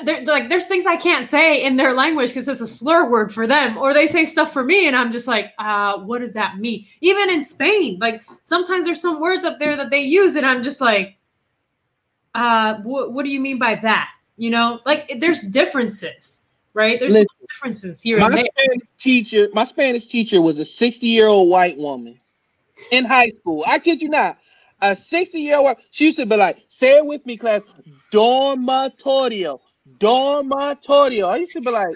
they're, like there's things I can't say in their language because it's a slur word for them, or they say stuff for me, and I'm just like, uh, what does that mean? Even in Spain, like sometimes there's some words up there that they use, and I'm just like, uh, wh- what do you mean by that? You know, like there's differences, right? There's Listen, differences here. My Spanish teacher, my Spanish teacher was a 60 year old white woman in high school. I kid you not. A 60 year old, she used to be like, say it with me, class, dormitorio dormitorio. I used to be like,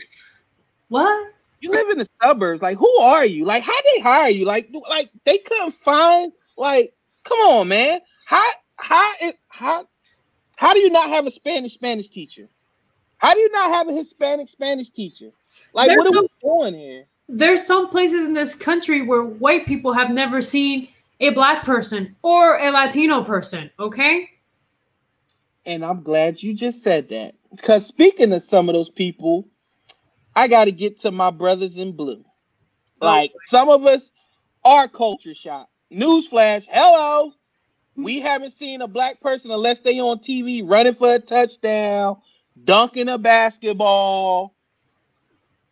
what? You live in the suburbs. Like, who are you? Like, how they hire you? Like, like they couldn't find. Like, come on, man. How how how how do you not have a Spanish Spanish teacher? How do you not have a Hispanic Spanish teacher? Like, there's what are some, we doing here? There's some places in this country where white people have never seen a black person or a Latino person. Okay. And I'm glad you just said that. Because speaking of some of those people, I got to get to my brothers in blue. Oh, like some of us are culture shock. Newsflash, hello. We haven't seen a black person unless they on TV running for a touchdown, dunking a basketball,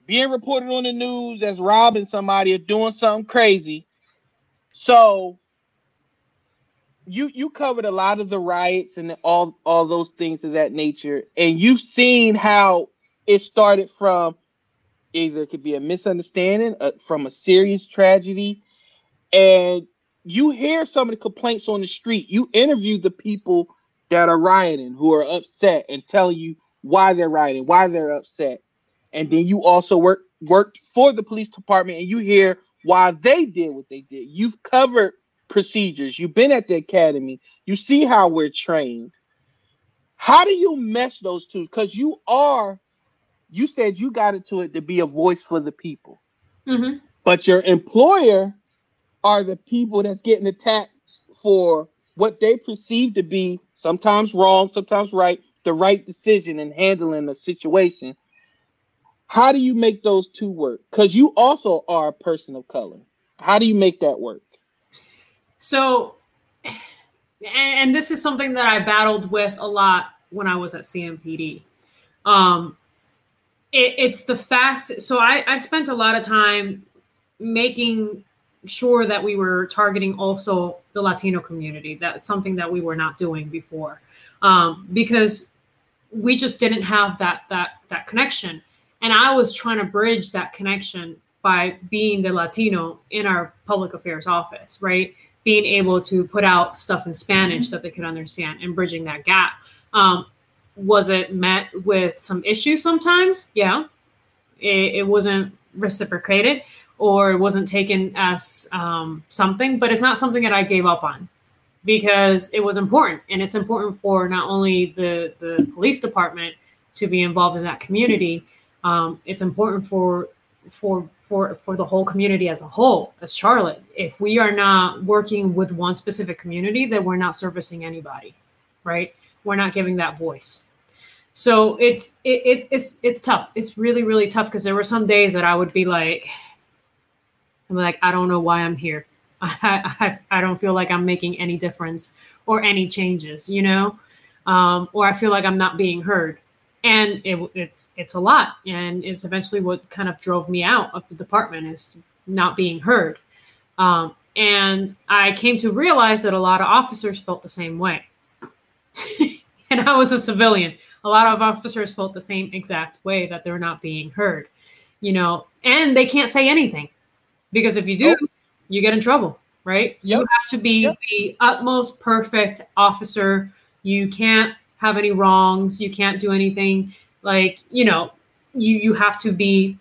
being reported on the news as robbing somebody or doing something crazy. So you you covered a lot of the riots and all all those things of that nature, and you've seen how it started from either it could be a misunderstanding uh, from a serious tragedy, and you hear some of the complaints on the street. You interview the people that are rioting who are upset and telling you why they're rioting, why they're upset, and then you also work worked for the police department and you hear why they did what they did. You've covered procedures. You've been at the academy. You see how we're trained. How do you mesh those two? Because you are, you said you got into it to be a voice for the people. Mm-hmm. But your employer are the people that's getting attacked for what they perceive to be sometimes wrong, sometimes right, the right decision in handling the situation. How do you make those two work? Because you also are a person of color. How do you make that work? So, and this is something that I battled with a lot when I was at CMPD. Um, it, it's the fact. So I, I spent a lot of time making sure that we were targeting also the Latino community. That's something that we were not doing before, um, because we just didn't have that that that connection. And I was trying to bridge that connection by being the Latino in our public affairs office, right? Being able to put out stuff in Spanish that they could understand and bridging that gap. Um, was it met with some issues sometimes? Yeah, it, it wasn't reciprocated or it wasn't taken as um, something, but it's not something that I gave up on because it was important. And it's important for not only the, the police department to be involved in that community, um, it's important for for for for the whole community as a whole as charlotte if we are not working with one specific community then we're not servicing anybody right we're not giving that voice so it's it, it it's it's tough it's really really tough because there were some days that i would be like I'm like, I don't know why I'm here. I, I, I don't feel like I'm making any difference or any changes, you know, um, or I feel like I'm not being heard. And it, it's it's a lot, and it's eventually what kind of drove me out of the department is not being heard. Um, and I came to realize that a lot of officers felt the same way. and I was a civilian. A lot of officers felt the same exact way that they're not being heard, you know, and they can't say anything because if you do, oh. you get in trouble, right? Yep. You have to be yep. the utmost perfect officer. You can't have any wrongs. You can't do anything like, you know, you you have to be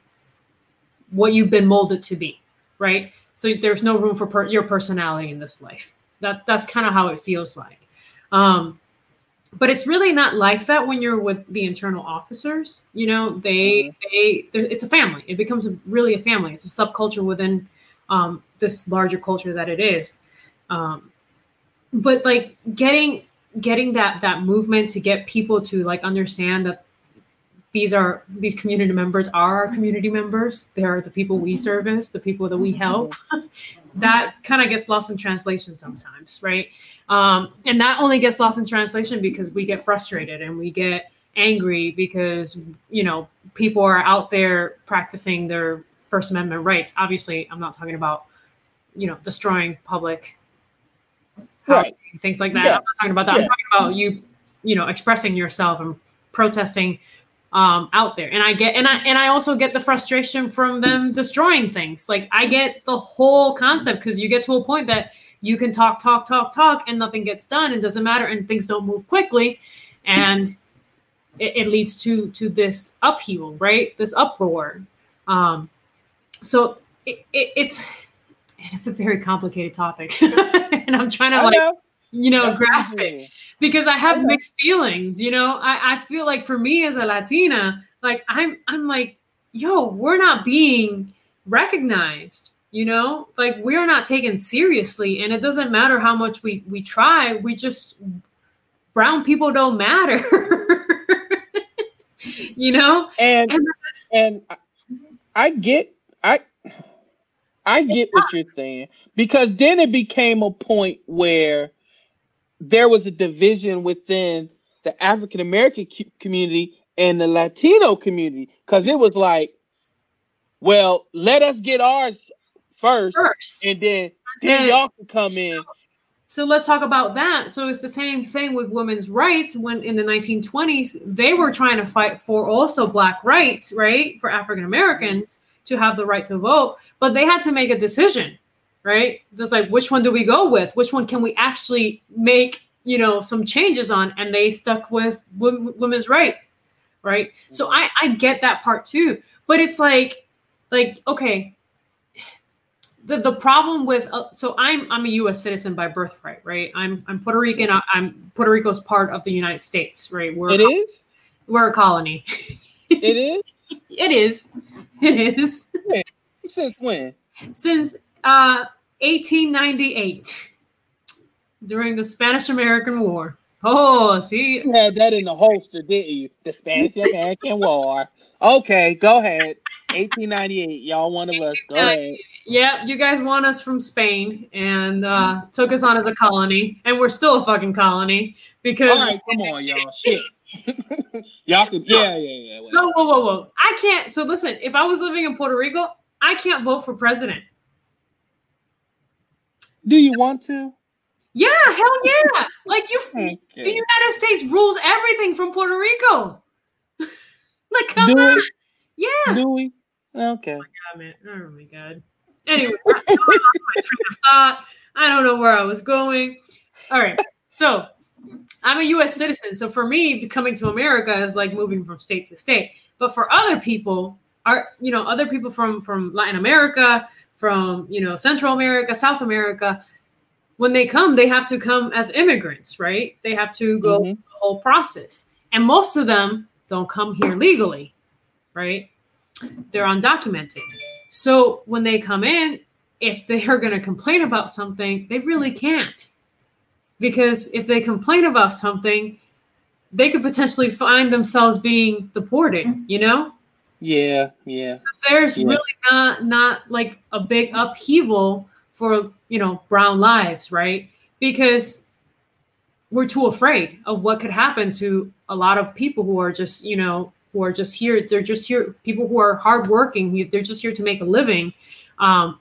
what you've been molded to be, right? So there's no room for per- your personality in this life. That that's kind of how it feels like. Um, but it's really not like that when you're with the internal officers you know they mm-hmm. they it's a family it becomes a, really a family it's a subculture within um, this larger culture that it is um, but like getting getting that that movement to get people to like understand that these are these community members are our community members they are the people we mm-hmm. service the people that we help mm-hmm. that kind of gets lost in translation sometimes right um, and that only gets lost in translation because we get frustrated and we get angry because you know people are out there practicing their First Amendment rights. Obviously, I'm not talking about you know destroying public right. things like that. Yeah. I'm not talking about that. Yeah. I'm talking about you you know expressing yourself and protesting um, out there. And I get and I and I also get the frustration from them destroying things. Like I get the whole concept because you get to a point that you can talk, talk, talk, talk, and nothing gets done. It doesn't matter, and things don't move quickly, and it, it leads to to this upheaval, right? This uproar. Um, so it, it, it's it's a very complicated topic, and I'm trying to I like know. you know grasp it because I have mixed feelings. You know, I, I feel like for me as a Latina, like I'm I'm like, yo, we're not being recognized you know? Like we're not taken seriously and it doesn't matter how much we we try we just brown people don't matter you know? And and, and i get i get what you're saying because then it became a point where there was a division within the african american community and the latino community because it was like well let us get ours first, first. and then then, y'all can come so, in. So let's talk about that. So it's the same thing with women's rights when in the 1920s they were trying to fight for also black rights, right? For African Americans to have the right to vote, but they had to make a decision, right? Just like which one do we go with? Which one can we actually make, you know, some changes on? And they stuck with women's right, right? So I I get that part too, but it's like like okay, the, the problem with uh, so I'm I'm a U.S. citizen by birthright, right? I'm I'm Puerto Rican. I, am Puerto Rico's part of the United States, right? We're it is. We're a colony. it is. it is. It is. Since when? Since uh 1898 during the Spanish American War. Oh, see, You had that in the holster, didn't you? The Spanish American War. Okay, go ahead. 1898. Y'all one of us. Go ahead. yeah, you guys won us from Spain and uh, took us on as a colony, and we're still a fucking colony because. All right, come on, y'all. Shit. Y'all could. Yeah, yeah, yeah. whatever. No, whoa, whoa, whoa! I can't. So listen, if I was living in Puerto Rico, I can't vote for president. Do you want to? Yeah, hell yeah! Like you, Okay. the United States rules everything from Puerto Rico. like, come Do on. it? Yeah. Do we? Okay. Oh Damn it. Oh my god. Anyway, I lost my train of thought. I don't know where I was going. All right. So I'm a US citizen. So for me, coming to America is like moving from state to state. But for other people, are you know, other people from from Latin America, from you know, Central America, South America, when they come, they have to come as immigrants, right? They have to go Mhm. the whole process. And most of them don't come here legally, right? They're undocumented. So when they come in, if they are going to complain about something, they really can't. Because if they complain about something, they could potentially find themselves being deported, you know? Yeah, yeah. So there's Yeah. really not not like a big upheaval for, you know, brown lives, right? Because we're too afraid of what could happen to a lot of people who are just, you know, who are just here. They're just here, people who are hardworking. They're just here to make a living, um,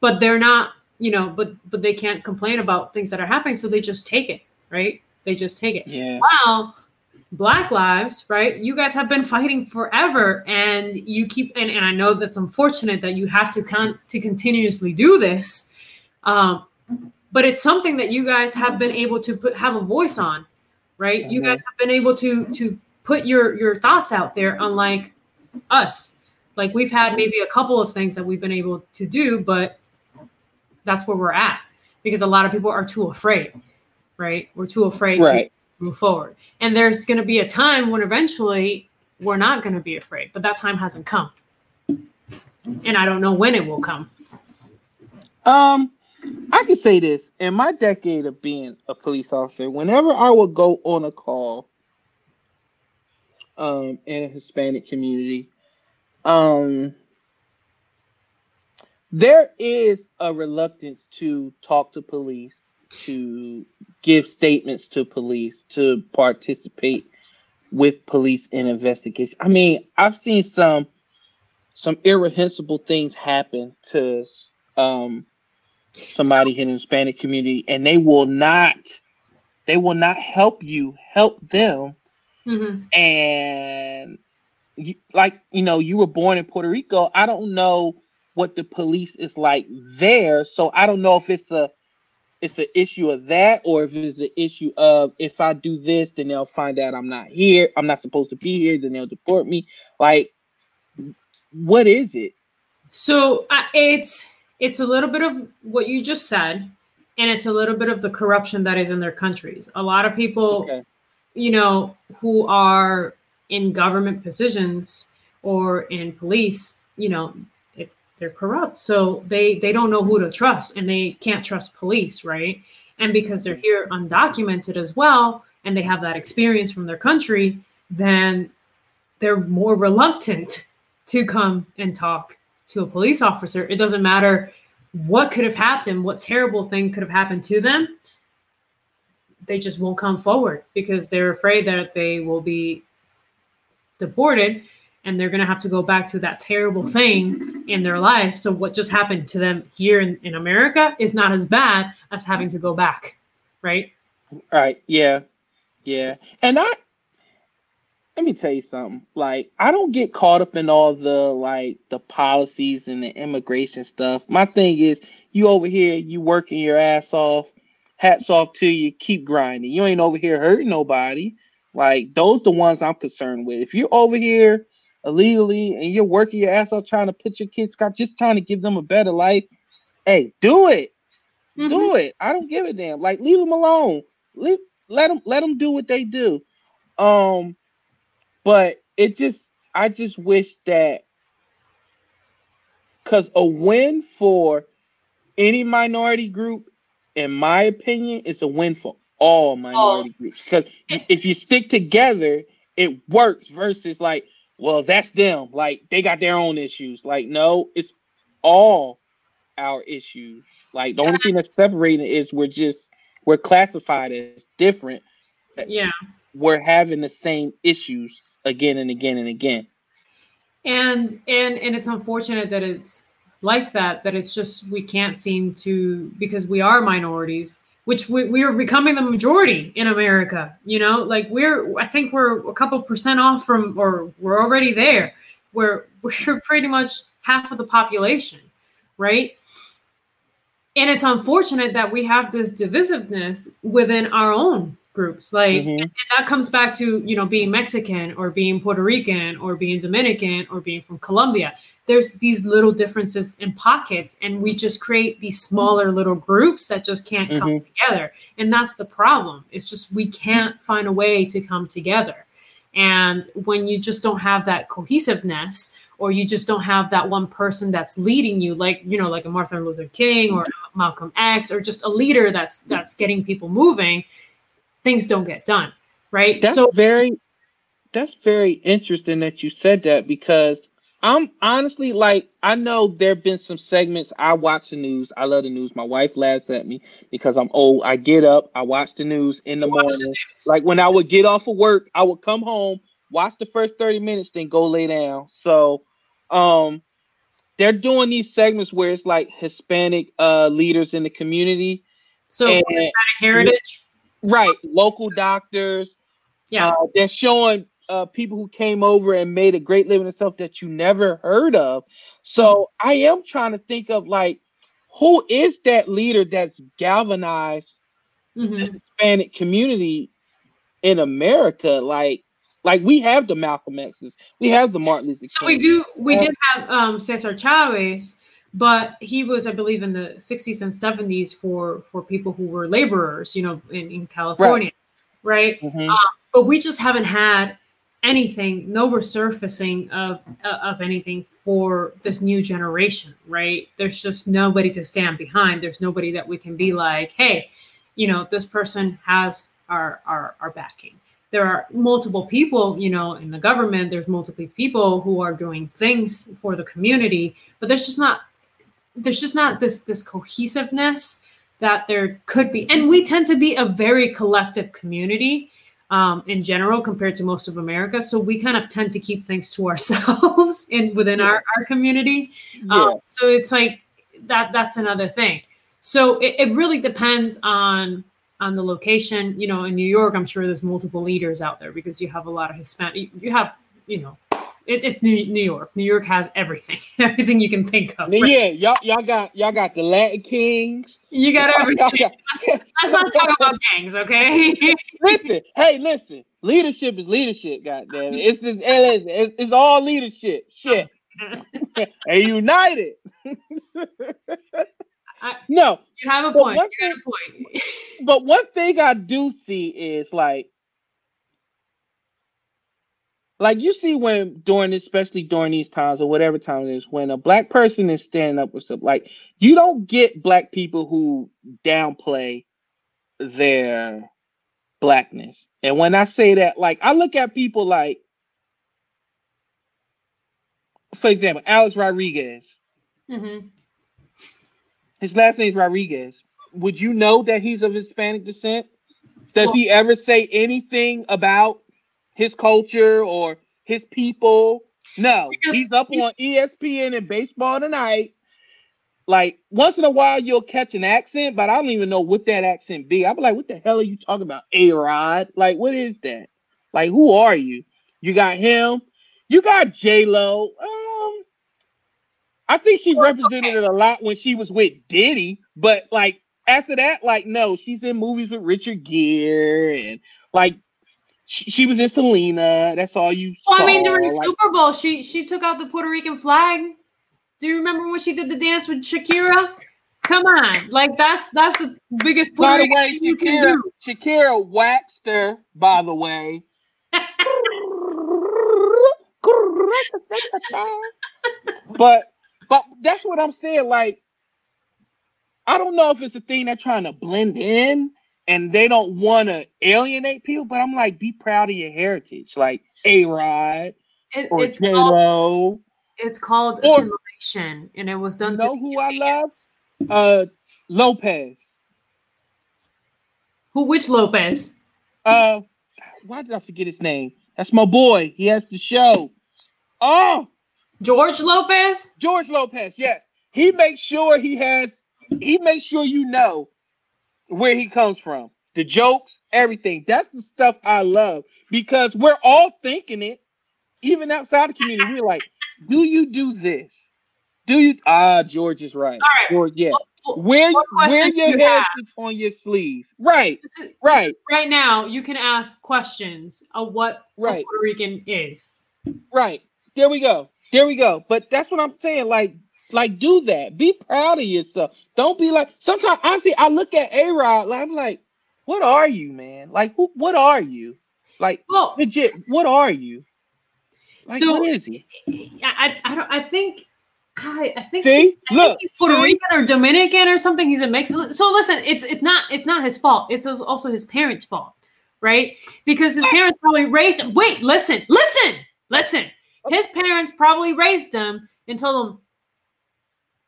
but they're not, you know, but but they can't complain about things that are happening, so they just take it, right? They just take it. Yeah. Wow, Black lives, right? You guys have been fighting forever, and you keep and, and I know that's unfortunate that you have to con- to continuously do this. Um, but it's something that you guys have been able to put have a voice on right you guys have been able to to put your your thoughts out there unlike us like we've had maybe a couple of things that we've been able to do but that's where we're at because a lot of people are too afraid right? We're too afraid Right. to move forward. And there's going to be a time when eventually we're not going to be afraid but that time hasn't come. And i don't know when it will come. Um, I can say this. In my decade of being a police officer, whenever I would go on a call um in a Hispanic community, um there is a reluctance to talk to police, to give statements to police, to participate with police in investigation. I mean, I've seen some some irrehensible things happen to um somebody in the Hispanic community and they will not they will not help you help them Mhm. and you, like you know you were born in Puerto Rico I don't know what the police is like there. So I don't know if it's a it's an issue of that or if it's the issue of if I do this then they'll find out I'm not here I'm not supposed to be here then they'll deport me. Like what is it? So uh, it's it's a little bit of what you just said, and it's a little bit of the corruption that is in their countries. A lot of people, okay. you know, who are in government positions or in police, you know, they're corrupt. So they they don't know who to trust, and they can't trust police, right? And because they're here undocumented as well, and they have that experience from their country, then they're more reluctant to come and talk to a police officer. It doesn't matter what could have happened, what terrible thing could have happened to them. They just won't come forward because they're afraid that they will be deported and they're going to have to go back to that terrible thing in their life. So, what just happened to them here in, in America is not as bad as having to go back, right? Right. Yeah. Yeah. And I let me tell you something. Like, I don't get caught up in all the like the policies and the immigration stuff. My thing is you over here, you working your ass off. Hats off to you, keep grinding. You ain't over here hurting nobody. Like those the ones I'm concerned with. If you're over here illegally and you're working your ass off trying to put your kids got just trying to give them a better life, hey, do it Mhm. do it. I don't give a damn. Like leave them alone. Leave, let them let them do what they do. Um, but it just I just wish that because a win for any minority group, in my opinion, it's a win for all minority oh. groups because if you stick together, it works. Versus like, well, that's them. Like they got their own issues. Like no, it's all our issues. Like the only thing that's separating is we're just we're classified as different. Yeah. We're having the same issues again and again and again. And and and it's unfortunate that it's like that, that it's just we can't seem to because we are minorities, which we, we are becoming the majority in America, you know, like we're I think we're a couple percent off from or we're already there where we're pretty much half of the population, right? and it's unfortunate that we have this divisiveness within our own groups. Like mm-hmm. and that comes back to you know being mexican or being puerto rican or being dominican or being from colombia. There's these little differences in pockets and we just create these smaller little groups that just can't mm-hmm. come together. And that's the problem. It's just we can't find a way to come together. And when you just don't have that cohesiveness or you just don't have that one person that's leading you like you know like a martin luther king or malcolm x or just a leader that's that's getting people moving things don't get done right that's so very that's very interesting that you said that because i'm honestly like i know there have been some segments i watch the news i love the news my wife laughs at me because i'm old i get up i watch the news in the morning the like when i would get off of work i would come home watch the first 30 minutes then go lay down so um they're doing these segments where it's like Hispanic uh leaders in the community. So and, Hispanic heritage. Right. Local doctors. Yeah. Uh, they're showing uh, people who came over and made a great living and stuff that you never heard of. So I am trying to think of like who is that leader that's galvanized mm-hmm. the Hispanic community in America? Like like we have the Malcolm X's, we have the Martin Luther King. So we do. We did have um, Cesar Chavez, but he was, I believe, in the '60s and '70s for for people who were laborers, you know, in, in California, right? right? Mm-hmm. Uh, but we just haven't had anything, no resurfacing of uh, of anything for this new generation, right? There's just nobody to stand behind. There's nobody that we can be like, hey, you know, this person has our our, our backing there are multiple people, you know, in the government, there's multiple people who are doing things for the community, but there's just not there's just not this this cohesiveness that there could be. And we tend to be a very collective community um, in general compared to most of America. So we kind of tend to keep things to ourselves in within yeah. our, our community. Yeah. Um, so it's like that that's another thing. So it, it really depends on on the location. You know, in New York, I'm sure there's multiple leaders out there because you have a lot of Hispanic. You have, you know, it, it's New, New York. New York has everything, everything you can think of. Right? Yeah, y'all, y'all got y'all got the Latin Kings. You got everything. let's, let's not talk about gangs, okay? listen, hey, listen. Leadership is leadership. Goddamn, it. it's this. It's, it's all leadership. Shit. and united. I, no, you have a point. One thing, a point. but one thing I do see is like, like you see when during, especially during these times or whatever time it is, when a black person is standing up with something, like you don't get black people who downplay their blackness. And when I say that, like I look at people like, for example, Alex Rodriguez. Mm-hmm. His last name is Rodriguez. Would you know that he's of Hispanic descent? Does well, he ever say anything about his culture or his people? No, he's up on ESPN and baseball tonight. Like once in a while, you'll catch an accent, but I don't even know what that accent be. I'll be like, "What the hell are you talking about, A Rod? Like, what is that? Like, who are you? You got him. You got J Lo. Um, I think she represented it a lot when she was with Diddy, but like after that, like no, she's in movies with Richard Gere and like she, she was in Selena. That's all you. Well, saw. I mean, during like, Super Bowl, she she took out the Puerto Rican flag. Do you remember when she did the dance with Shakira? Come on, like that's that's the biggest Puerto by the way, you Shakira, can do. Shakira waxed her, by the way. but but that's what I'm saying. Like, I don't know if it's a thing they're trying to blend in and they don't want to alienate people, but I'm like, be proud of your heritage, like A Rod It, or it's J called, it's called Or- assimilation, and it was done. You to know who I love? Uh, Lopez. Who? Which Lopez? Uh, why did I forget his name? That's my boy. He has the show. Oh, George Lopez. George Lopez. Yes, he makes sure he has. He makes sure you know where he comes from, the jokes, everything. That's the stuff I love because we're all thinking it, even outside the community. We're like, do you do this? Do you? Ah, George is right. All right. George, yeah. What- what wear your you heritage on your sleeve. Right, is- right, Right now, you can ask questions of what a Right. Puerto Rican is. right. There we go. There we go. But that's what I'm saying. Like, like do that. Be proud of yourself. Don't be like. Sometimes honestly, I look at A Rod. Like, I'm like, what are you, man? Like, who? What are you? Like, Well, legit. What are you? Like, So- what is he? I, I, I don't. I think. I, I think. See, I look. think he's Puerto see? Rican or Dominican or something. He's a mix. So listen, it's it's not it's not his fault. It's also his parents' fault, right? Because his parents probably raised him. Wait, listen, listen, listen. His parents probably raised him and told him,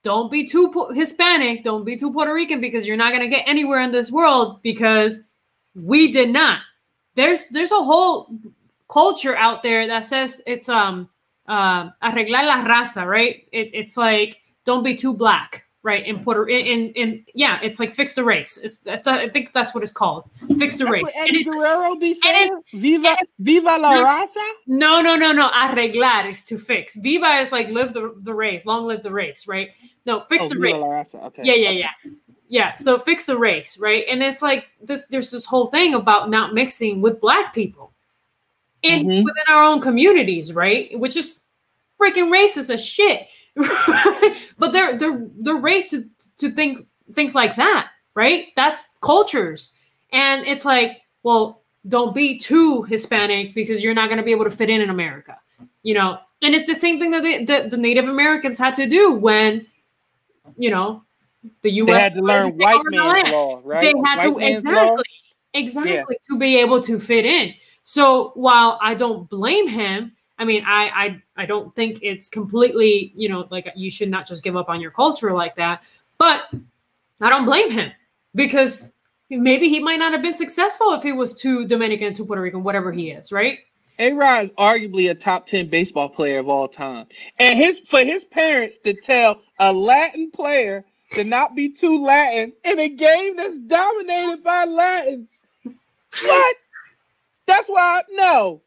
"Don't be too Hispanic. Don't be too Puerto Rican because you're not gonna get anywhere in this world because we did not." There's there's a whole culture out there that says it's um uh, arreglar la raza, right? It, it's like don't be too black, right? In Puerto in, in in yeah, it's like fix the race. It's that's, I think that's what it's called. Fix the race. what And it's, Guerrero be saying. it's- Viva, viva la No. raza. no, no, no, no. Arreglar is to fix. Viva is like live the, the race, long live the race, right? No, fix Oh, the race. Okay. Yeah, yeah, yeah. Yeah, so fix the race, right? And it's like this there's this whole thing about not mixing with black people in Mhm. within our own communities, right? Which is freaking racist as shit. But they're they're they're raised to, to things things like that, right? That's cultures. And it's like, well, don't be too Hispanic because you're not going to be able to fit in in America, you know. And it's the same thing that the, the, the Native Americans had to do when, you know, the U.S. They had to learn white man's law, right? They had White to exactly, law. exactly to be able to fit in. So while I don't blame him, I mean, I, I I don't think it's completely, you know, like you should not just give up on your culture like that. But I don't blame him because maybe he might not have been successful if he was too Dominican, too Puerto Rican, whatever he is, right? A Rod is arguably a top 10 baseball player of all time. And his for his parents to tell a Latin player to not be too Latin in a game that's dominated by Latins. What? That's why no.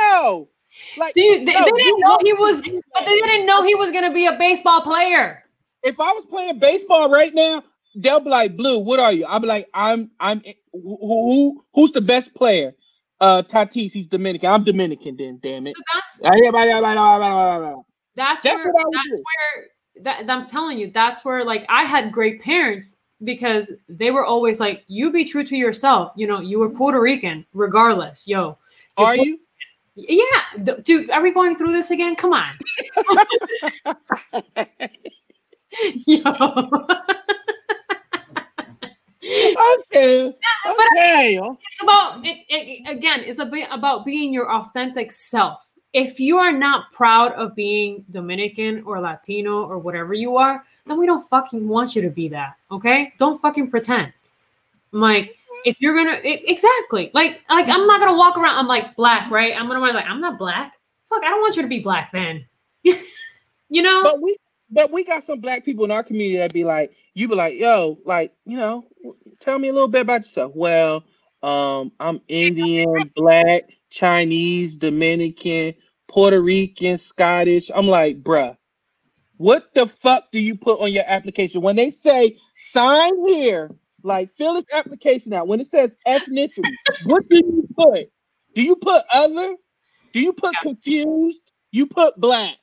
No. Like Dude, they, no, they didn't know he was, but they didn't know he was gonna be a baseball player. if I was playing baseball right now, they'll be like, "Blue, what are you?" I'll be like, "I'm, I'm. Who, who who's the best player?" Uh, Tatis, he's Dominican. I'm Dominican. Then, damn it. So that's That's that's, That's where that's do. where that, I'm telling you that's where like I had great parents because they were always like you be true to yourself you know you were Puerto Rican regardless yo Are you? Yeah dude are we going through this again? Come on. Yo. Okay. but Okay. it's about it, it again it's a bit about being your authentic self. If you are not proud of being dominican or latino or whatever you are then we don't fucking want you to be that okay? Don't fucking pretend. I'm like if you're gonna it, exactly like like i'm not gonna walk around i'm like black right i'm gonna be like i'm not black fuck i don't want you to be black then you know But we, but we got some black people in our community that be like, you be like, yo, like, you know, tell me a little bit about yourself. Well, um, I'm Indian, black, Chinese, Dominican, Puerto Rican, Scottish. I'm like, bruh, what the fuck do you put on your application when they say sign here? Like, fill this application out. When it says ethnicity, what do you put? Do you put other? Do you put confused? You put black.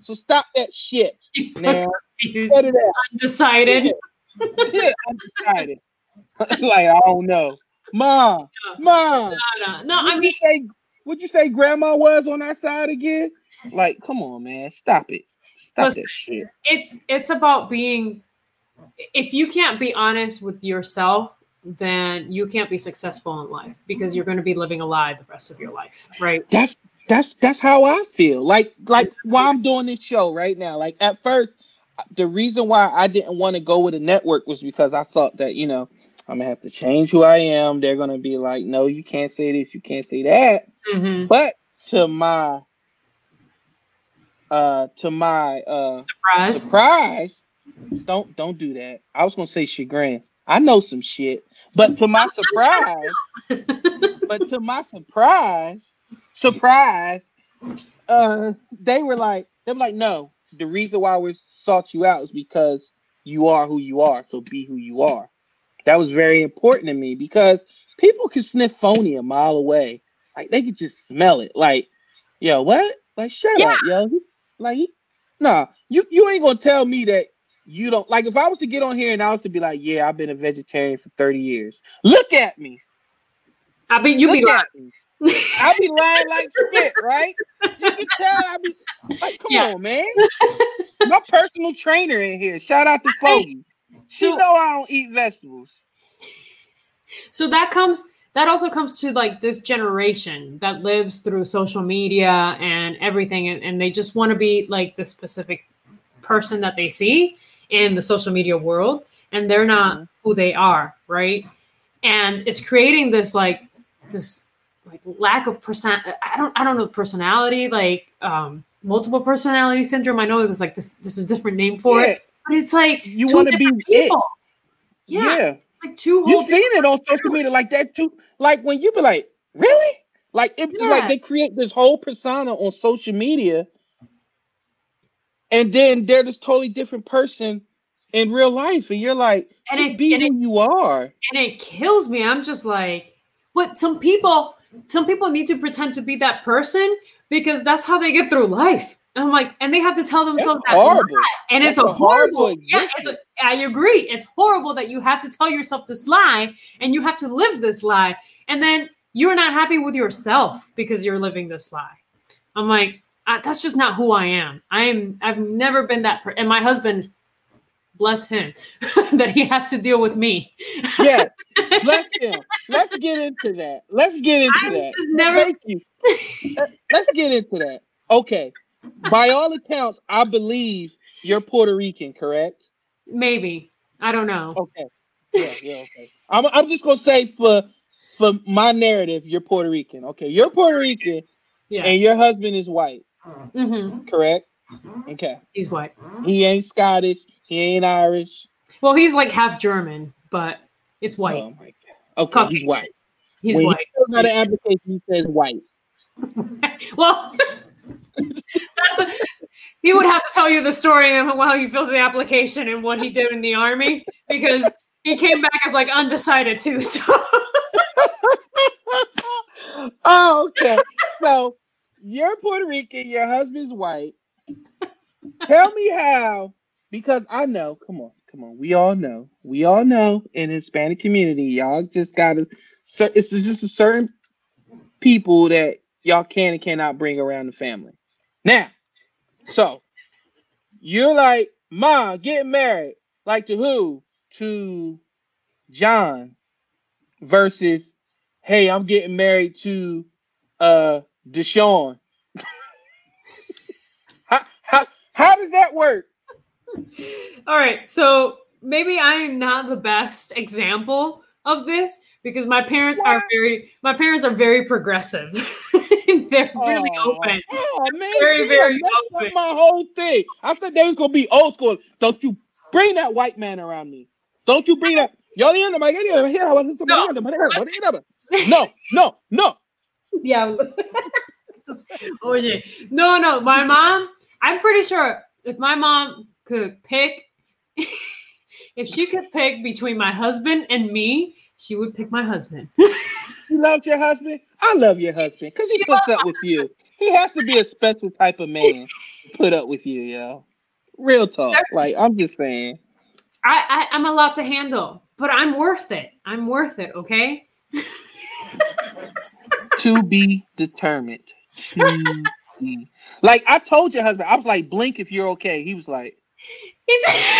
So stop that shit. Now, He's cut it out. undecided Yeah, I'm like I don't know, mom, mom. no, no, no i mean say, would you say grandma was on our side again? Like, come on, man, stop it, stop Listen. that shit. it's it's about being if you can't be honest with yourself, then you can't be successful in life because you're going to be living a lie the rest of your life, right? That's that's that's how I feel. Like like why I'm doing this show right now. Like at first, the reason why I didn't want to go with a network was because I thought that you know I'm gonna have to change who I am. They're gonna be like, no, you can't say this, you can't say that. Mm-hmm. But to my uh to my uh Surprise. surprise, don't don't do that. I was gonna say chagrin. I know some shit, but to my surprise, but to my surprise, surprise, uh, they were like, they were like, no, the reason why we sought you out is because you are who you are. So be who you are. That was very important to me because people can sniff phony a mile away. Like they could just smell it. Like, yo, what? Like, shut Yeah. up, yo. Like, nah, you you ain't gonna tell me that you don't like. If I was to get on here and I was to be like, yeah, I've been a vegetarian for thirty years. Look at me. I bet you Look be lying. I be lying like shit, right? You can tell I be like, come Yeah. on, man. My personal trainer in here. Shout out to Foggy. She So, know I don't eat vegetables. so that comes that also comes to like this generation that lives through social media and everything and, and they just want to be like the specific person that they see in the social media world and they're not Mhm. who they are right and it's creating this like this like lack of person i don't i don't know personality like um multiple personality syndrome i know there's like this this is a different name for Yeah, it but it's like you want to be different it. yeah, Yeah. it's like two You've seen it on social media like that too. Like when you be like, really? Like it Yeah. like they create this whole persona on social media, and then they're this totally different person in real life, and you're like, And it- be and who you are. and it kills me. I'm just like, but some people, some people need to pretend to be that person because that's how they get through life. And I'm like, and they have to tell That's themselves that, horrible. and it's That's a a horrible horrible. Yeah, it's a, I agree. It's horrible that you have to tell yourself this lie, and you have to live this lie, and then you're not happy with yourself because you're living this lie. I'm like, I, that's just not who I am. I am. I've never been that. Per- and my husband, bless him, that he has to deal with me. yeah. Let's him. Let's get into that. Let's get into I've that. just never- Thank you. Let- Let's get into that. Okay. By all accounts, I believe you're Puerto Rican, correct? Maybe. I don't know. Okay. Yeah, yeah, okay. I'm, I'm just gonna say for for my narrative, you're Puerto Rican. Okay, you're Puerto Rican Yeah. and your husband is white, hmm correct? Okay. He's white. He ain't Scottish, he ain't Irish. Well, he's like half German, but it's white. Oh my god. Okay, Caucasian. he's white. he's when white. he an application, he says white. well, that's a, he would have to tell you the story of how he fills the application and what he did in the army because he came back as like undecided too. So oh, okay. So you're Puerto Rican, your husband's white. Tell me how, because I know, come on, come on, we all know, we all know in Hispanic community, y'all just gotta so it's just a certain people that y'all can and cannot bring around the family. Now, so you're like, Ma, get married. Like to who? To John versus hey, I'm getting married to uh Deshaun. how, how, how does that work? All right, so maybe I am not the best example of this because my parents are very my parents are very progressive. They're really Oh, open. Oh man, Very, very open. my whole thing. I thought they was gonna be old school. Don't you bring that white man around me. Don't you bring that. No, no, no. Yeah. oh yeah. No, no. My mom, I'm pretty sure if my mom could pick if she could pick between my husband and me, she would pick my husband. You love your husband? I love your husband because he She puts up with you. He has to be a special type of man to put up with you, yo. Real talk. Like, I'm just saying. I, I I'm a lot to handle, but I'm worth it. I'm worth it, okay? to be determined. To be. Like I told your husband, I was like, blink if you're okay. He was like,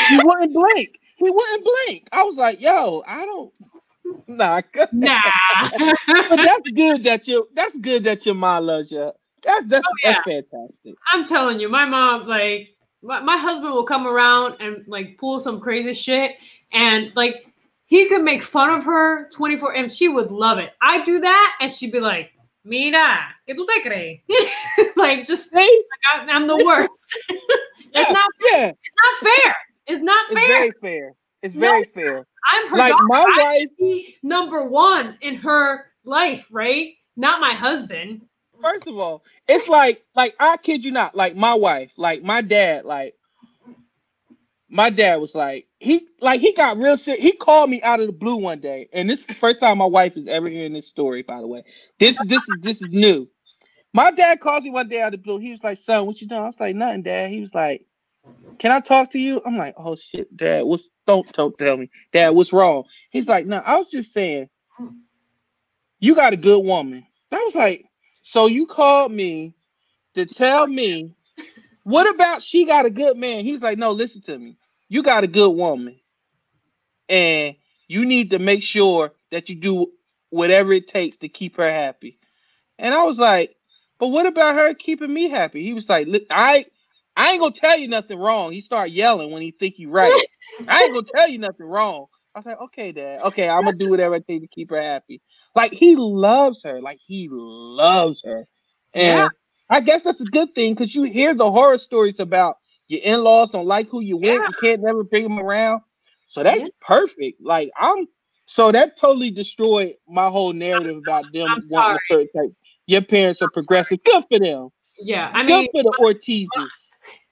he wouldn't blink. he wouldn't blink. I was like, yo, I don't nah. Nah. but that's good that you that's good that your mom loves you. That's that's, Oh, yeah. that's fantastic. I'm telling you, my mom, like, my, my husband will come around and like pull some crazy shit, and like he could make fun of her 24 and she would love it. I do that, and she'd be like, Mira, ¿qué tú te crees? like, just like, I'm, I'm the worst. It's Yeah, not, yeah. it's not fair. It's not It's fair. very fair. It's No, very fair. I'm her like, daughter. my I wife- number one in her life, right? Not my husband. First of all, it's like like I kid you not, like my wife, like my dad, like my dad was like he like he got real sick. He called me out of the blue one day, and this is the first time my wife is ever hearing this story. By the way, this is this is this is new. My dad calls me one day out of the blue. He was like, "Son, what you doing?" I was like, "Nothing, Dad." He was like, "Can I talk to you?" I'm like, "Oh shit, Dad. What's don't don't tell me, Dad. What's wrong?" He's like, "No, I was just saying, you got a good woman." I was like, "So you called me to tell me what about she got a good man?" He's like, "No, listen to me. You got a good woman, and you need to make sure that you do whatever it takes to keep her happy." And I was like, "But what about her keeping me happy?" He was like, "Look, I." I ain't gonna tell you nothing wrong. He start yelling when he think you right. I ain't gonna tell you nothing wrong. I was like, okay, dad. Okay, I'm gonna do whatever I take to keep her happy. Like he loves her. Like he loves her. And Yeah. I guess that's a good thing because you hear the horror stories about your in-laws don't like who you with. Yeah. You can't never bring them around. So that's Yeah. perfect. Like I'm so that totally destroyed my whole narrative about them I'm wanting a certain type. Your parents are progressive. Good for them. Yeah, I mean Good mean, for the uh, Ortizes.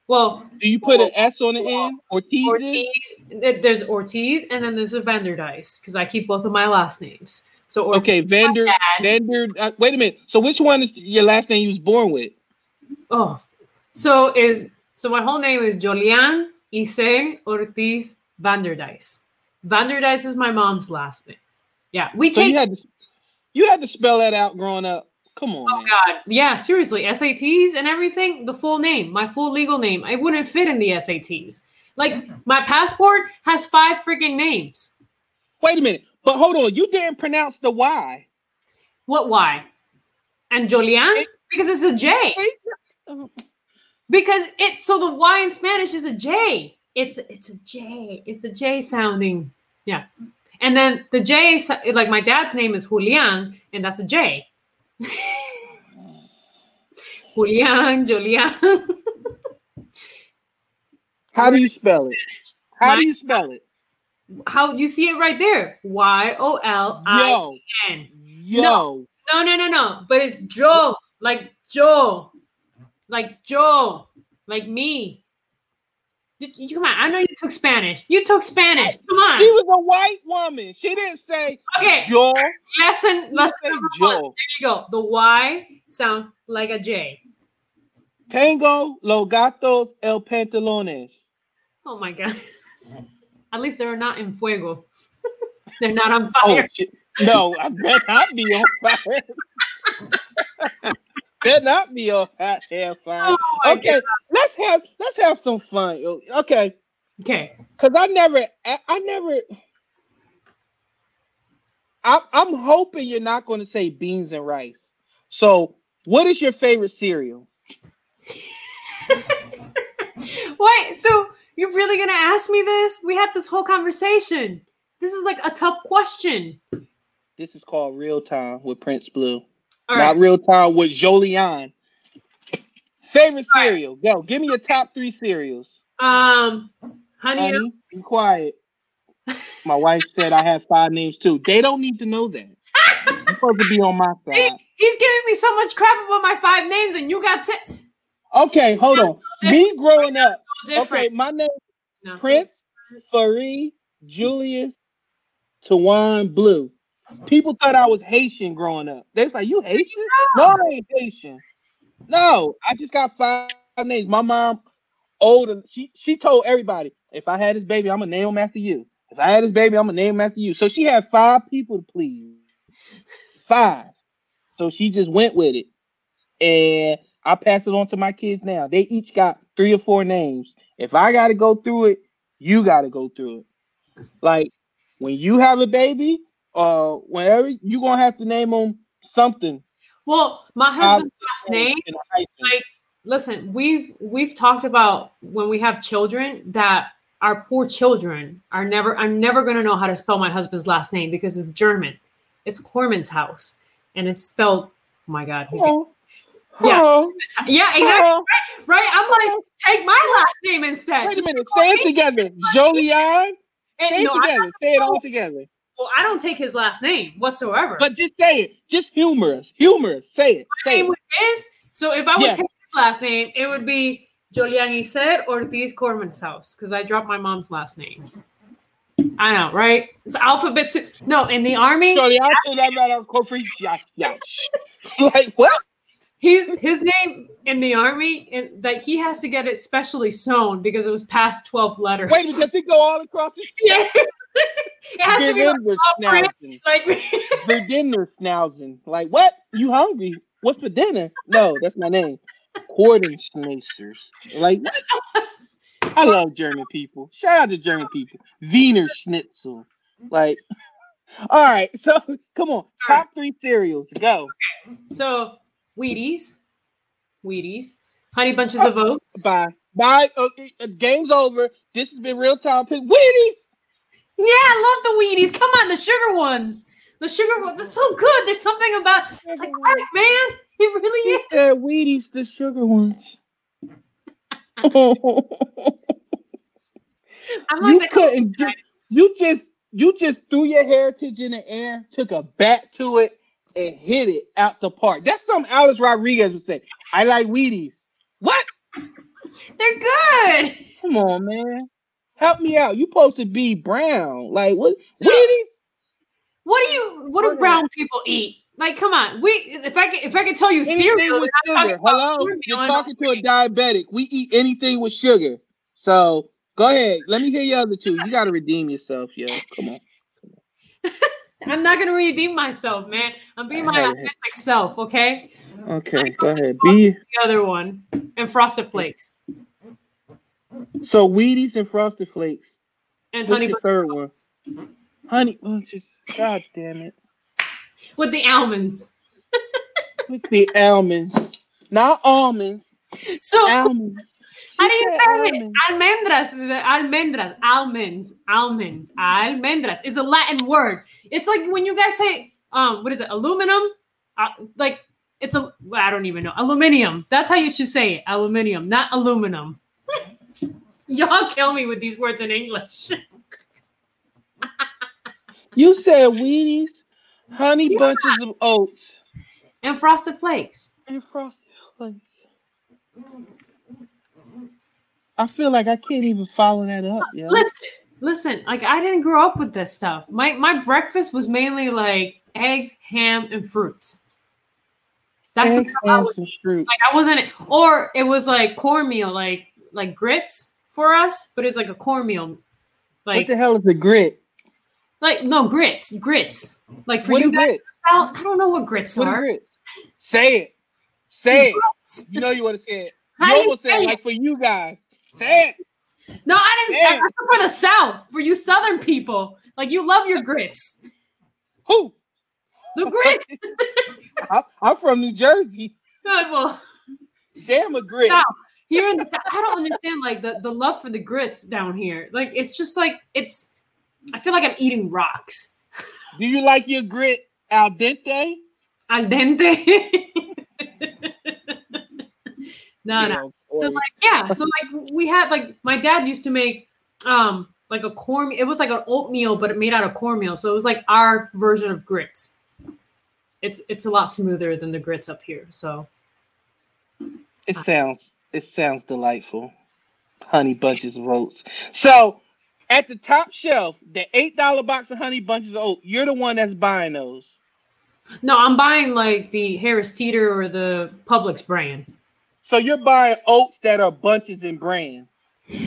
well, Do you put an S on the end? Ortizes? Ortiz. There's Ortiz, and then there's a Vanderdice because I keep both of my last names. So Ortiz, Okay, Vander. Vander. Uh, wait a minute. So which one is your last name you was born with? Oh, so is so my whole name is Yolian Isen Ortiz Vanderdice. Vanderdice is my mom's last name. Yeah, we So take. you had to, you had to spell that out growing up. Come on, Oh man. God, yeah, seriously, SATs and everything. The full name, my full legal name, it wouldn't fit in the SATs. Like my passport has five freaking names. Wait a minute. But hold on. You didn't pronounce the Y. What? Why? And Yolian It- because it's a J. Because it so the Y in Spanish is a J. It's it's a J. It's a J sounding. Yeah. And then the J like my dad's name is Julian and that's a J. Julian, Julian. How do you spell it? How do you spell it? How you see it right there? Y O L I Yo, N. No, no, no, no. But it's Joe, like Joe, like Joe, like me. You, you- come on, I know you took Spanish. You took Spanish. Come on. She was a white woman. She didn't say Okay, Joe. lesson, lesson number one. There you go. The Y sounds like a J. Tango, los gatos, el pantalones. Oh my god. At least they're not in fuego. they're not on Oh fire. shit. No, I bet not be on fire. bet not be on hot hair fire. Oh Okay, let's have let's have some fun. Okay, Okay. because I never, I, I never. I, I'm hoping you're not going to say beans and rice. So, what is your favorite cereal? Wait, so you're really gonna ask me this? We had this whole conversation. This is like a tough question. This is called Real Time with Prince Blue. All Not right. Real Time with Yolian. Favorite cereal? Go. Give me your top three cereals. Um, honey, Honey, be quiet. My wife said I have five names too. They don't need to know that. You're supposed to be on my he- side. he's giving me so much crap about my five names, and you got ten. Okay, hold on. Me growing up. So. Okay, my name No, Prince, Farid, Julius, Tawan, Blue. People thought I was Haitian growing up. They was like, "You Haitian? No, I ain't Haitian. No, I just got five names. My mom, older, she she told everybody, if I had this baby, I'm gonna name him after you. If I had this baby, I'm gonna name him after you. So she had five people to please. Five. So she just went with it. And I pass it on to my kids now. They each got three or four names. If I gotta go through it, you gotta go through it. Like when you have a baby, uh, whenever you gonna have to name them something. Well, my husband's last name, like, listen, we've we've talked about when we have children that our poor children are never. I'm never gonna know how to spell my husband's last name because it's German. It's Corman's house, and it's spelled. Oh my God, he's Oh. Yeah. Yeah, exactly. Right, right. I'm like, take my last name instead. Wait a minute. Say it together. Yolian. Say it no, together. Say it all together. well, I don't take his last name whatsoever. But just say it. Just humorous. Humorous. Humor us. Say it. my Say name it. is so if I would Yeah. take his last name, it would be Yolian Iser Ortiz Corman's house because I dropped my mom's last name. I know, right? It's alphabet. soup. No, in the army, Yolian. say that about our Yeah, yeah. Like what? He's his name in the army, and that he has to get it specially sewn because it was past twelve letters. Wait, does it go all across the yeah. it has to be like, Schnauzen. like dinner, Schnauzen. Like what? You hungry? What's for dinner? No, that's my name. Corden Schnacers. Like what? I love German people. Shout out to German people. Wiener Schnitzel. Like, all right. So come on. Top three cereals. Go. so Wheaties, Wheaties, Honey Bunches of Oats. Bye. Bye. Okay, uh, game's over. This has been real time. Pick Wheaties. Yeah, I love the Wheaties. Come on, the sugar ones. The sugar ones are so good. There's something about it's like crack, man. It really is. said Wheaties, the sugar ones. I'm like you couldn't. ju- You just you just threw your heritage in the air, took a bat to it, and hit it out the park. That's something Alex Rodriguez would say. I like Wheaties. What? they're good. Come on, man. Help me out. You supposed to be brown. Like what? So- Wheaties? What do you? What do brown people eat? Like, come on. We if I could if I could tell you Anything cereal, with sugar. talking Hello, you're talking to a diabetic. We eat anything with sugar. So go ahead. Let me hear your other two. You got to redeem yourself, yo. Come on. I'm not gonna redeem myself, man. I'm being my authentic self, okay? Okay, go ahead. Be The other one and Frosted Flakes so Wheaties and Frosted Flakes. and What's Honey the third one? Honey oh, bunches. God damn it. with the almonds. With the almonds. Not almonds. So Almonds. How do you say it? almonds. Almendras, almendras, almonds, almonds, almendras is a Latin word. It's like when you guys say, um, what is it, aluminum? Uh, like it's a, well, I don't even know, aluminium. That's how you should say it, aluminium, not aluminum. Y'all kill me with these words in English. You said Wheaties, honey Yeah. bunches of oats, and frosted flakes. and Frosted Flakes. I feel like I can't even follow that up. Listen, listen, like I didn't grow up with this stuff. My my breakfast was mainly like eggs, ham, and fruits. That's the Eggs, I ham, would some fruit. like I wasn't or it was like cornmeal, like like grits for us, but it's like a cornmeal. What Like the hell is a grit? like no grits, grits. Like for What you guys, grit? out, I don't know what grits What are. grits? Say it. Say it. You know you want to say it. You almost said it? like for you guys. Say it. No, I didn't. I'm for the South, for you Southern people. Like you love your grits, Who? the grits. I, I'm from New Jersey. Good, well, Damn a grit. South. here in the South, I don't understand like the the love for the grits down here. Like it's just like it's. I feel like I'm eating rocks. Do you like your grit al dente? Al dente. no, no. Yeah, So like yeah, so like we had like my dad used to make um like a corn. It was like an oatmeal, but it made out of cornmeal. So it was like our version of grits. It's it's a lot smoother than the grits up here. So it sounds it sounds delightful. Honey bunches of oats. So at the top shelf, the eight dollar box of honey bunches of oats, you're the one that's buying those. no, I'm buying like the Harris Teeter or the Publix brand. So you're buying oats that are bunches and brand.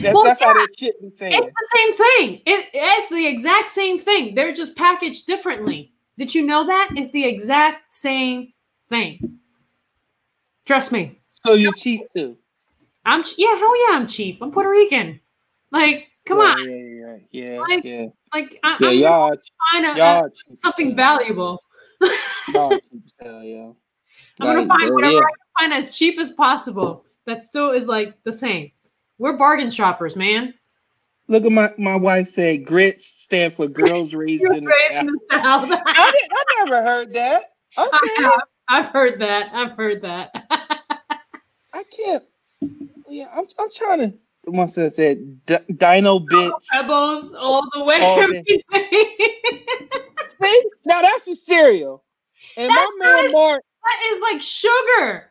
That, Well, that's how yeah. that shit be saying. It's the same thing. It, it's the exact same thing. They're just packaged differently. Did you know that? It's the exact same thing. Trust me. So you're cheap too. I'm yeah, hell yeah, I'm cheap. I'm Puerto Rican. Like, come Yeah, on. yeah, yeah. Yeah, Like, yeah, Like I, yeah. I'm Y'all, trying to y'all cheap something valuable. Y'all cheap hell, yo. I'm gonna find whatever yeah. I find as cheap as possible. That still is like the same. We're bargain shoppers, man. Look at my my wife said grits stand for girls raised in the raised in the South. I, did, I never heard that. Okay, have. I've heard that. I've heard that. I can't. Yeah, I'm I'm trying to. Must have said D- Dino bits. Pebbles all the way. All. See, now that's a cereal. And my man is- Mark, that is like sugar.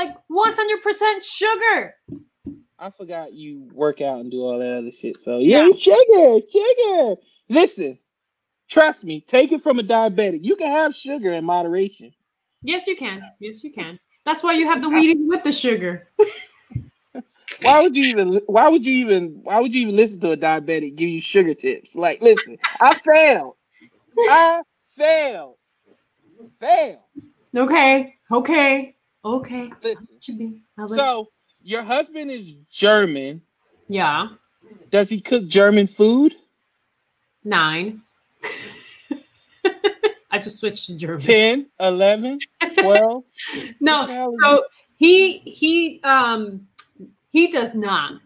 Like 100% sugar. I forgot you work out and do all that other shit. So yeah, it's sugar, sugar. Listen, trust me. Take it from a diabetic. You can have sugar in moderation. Yes, you can. Yes, you can. That's why you have the Wheaties with the sugar. Why would you even? Why would you even? Why would you even listen to a diabetic give you sugar tips? Like, listen, I failed. I failed. Failed. Okay. Okay. Okay. Listen. You be. I'll let you- So your husband is German. yeah. Does he cook German food? Nine. I just switched to German. 10, 11, 12? no, What the hell is so he he um he does not.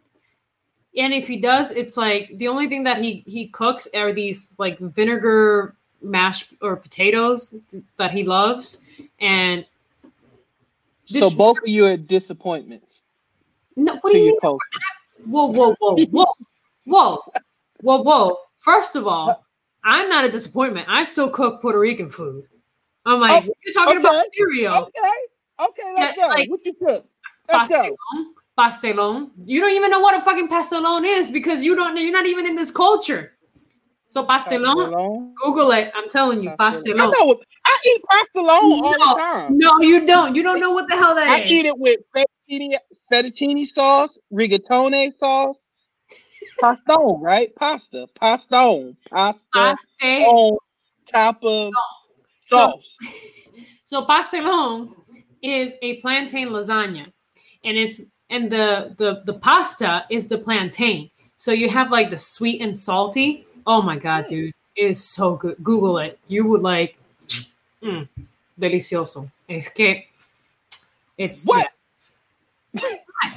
And if he does, it's like the only thing that he he cooks are these like vinegar mashed or potatoes that he loves. And So both of you are disappointments no, what do you mean? Whoa, whoa, whoa, whoa, whoa, whoa, whoa. First of all, I'm not a disappointment. I still cook Puerto Rican food. I'm like, Oh, you're talking about okay, cereal. Okay, okay, let's Yeah, go. like- what you cook? Let's go. pastelon, pastelon. You don't even know what a fucking pastelon is because you don't. Know, you're not even in this culture. So pastelon, Pastelon. Google it. I'm telling you, I pastelon. know. Eat pastelon all No, the time. No, you don't. You don't know what the hell that I is. eat it with fettuccine, fettuccine sauce, rigatone sauce, pastone, right? Pasta, pastone, pasta pasta. on top of So- sauce. So pastelon is a plantain lasagna, and it's and the the the pasta is the plantain. So you have like the sweet and salty. Oh my god, mm. dude, it is so good. Google it. You would like, mm, delicioso. Es que it's What?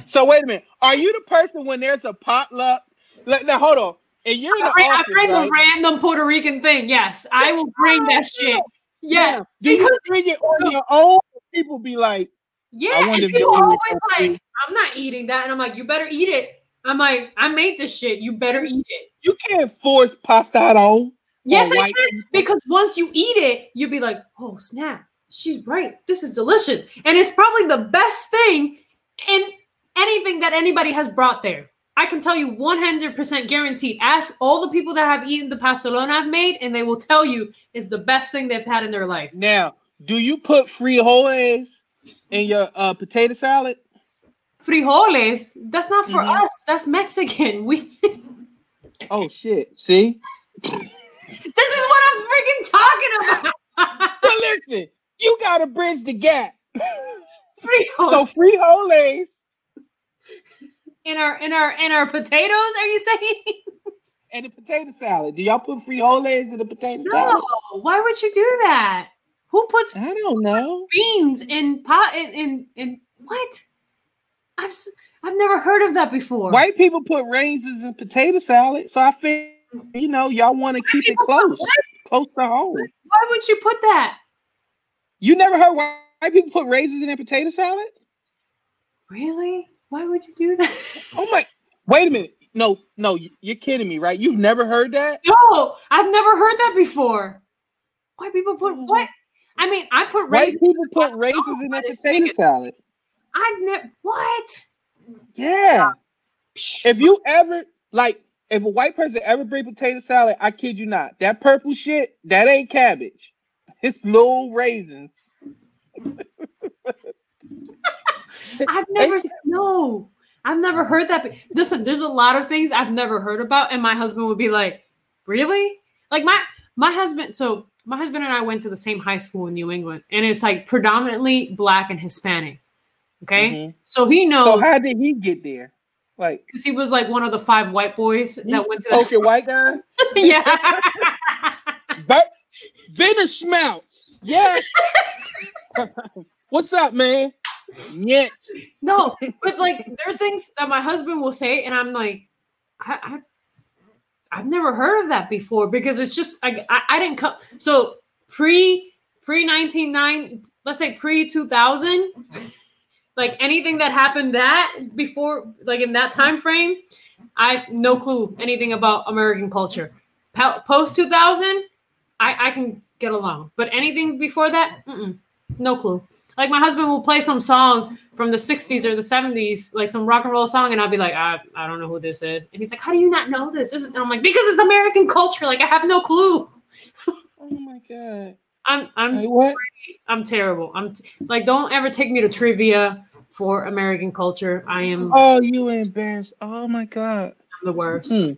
so wait a minute. Are you the person when there's a potluck? Let, now hold on. And you're in the I bring, I bring right? a random Puerto Rican thing. Yes, I will bring that shit. Yeah, Do you because- bring it on your own? People be like, yeah. I And if people always like. I'm not eating that, and I'm like, you better eat it. I'm like, I made this shit. You better eat it. you can't force pasta on. Yes, I can. Because once you eat it, you'll be like, oh snap, she's right. This is delicious. And it's probably the best thing in anything that anybody has brought there. I can tell you 100% guaranteed. Ask all the people that have eaten the pastelona I've made, and they will tell you it's the best thing they've had in their life. Now, do you put frijoles in your uh, potato salad? Frijoles, that's not for Mhm. us. That's Mexican. We Oh shit! See, what I'm freaking talking about. but listen, you gotta bridge the gap. Frijoles So frijoles in our in our in our potatoes, are you saying? and the potato salad. Do y'all put frijoles in the potato No, salad? why would you do that? Who puts I don't know. beans in pot in in, in what? I've I've never heard of that before. White people put raisins in potato salad, so I feel you know y'all want to keep it close, close to home. Why would you put that? You never heard white white people put raisins in their potato salad? Really? Why would you do that? Oh my! Wait a minute. No, no, you're kidding me, right? You've never heard that? No, I've never heard that before. Why people put oh. what? I mean, I put White raisins. people put raisins in their potato salad. I've never what? Yeah. If you ever like, if a white person ever bring potato salad, I kid you not, that purple shit, that ain't cabbage. It's little raisins. I've never no. I've never heard that. Listen, there's a lot of things I've never heard about, and my husband would be like, "Really?" Like my my husband. So my husband and I went to the same high school in New England, and it's like predominantly black and Hispanic. Okay, Mhm. so he knows. So how did he get there? Like Because he was like one of the five white boys that went to okay, white guy. yeah. But Venice Schmaltz. Yes. What's up, man? Yet. No, but like there are things that my husband will say, and I'm like, I, I I've never heard of that before because it's just I I, I didn't come so pre pre 199 let's say pre 2000 like anything that happened that before like in that time frame i no clue anything about american culture. Post 2000 i i can get along but anything before that mm-mm, no clue. Like my husband will play some song from the 60s or the 70s like some rock and roll song and i'll be like i, I don't know who this is. And he's like how do you not know this, this is, and i'm like because it's american culture. Like i have no clue. Oh my god. i'm i'm Like what? I'm terrible. I'm t- like, don't ever take me to trivia for American culture. I am Oh, you embarrassed. Oh my god. I'm the worst. Hmm.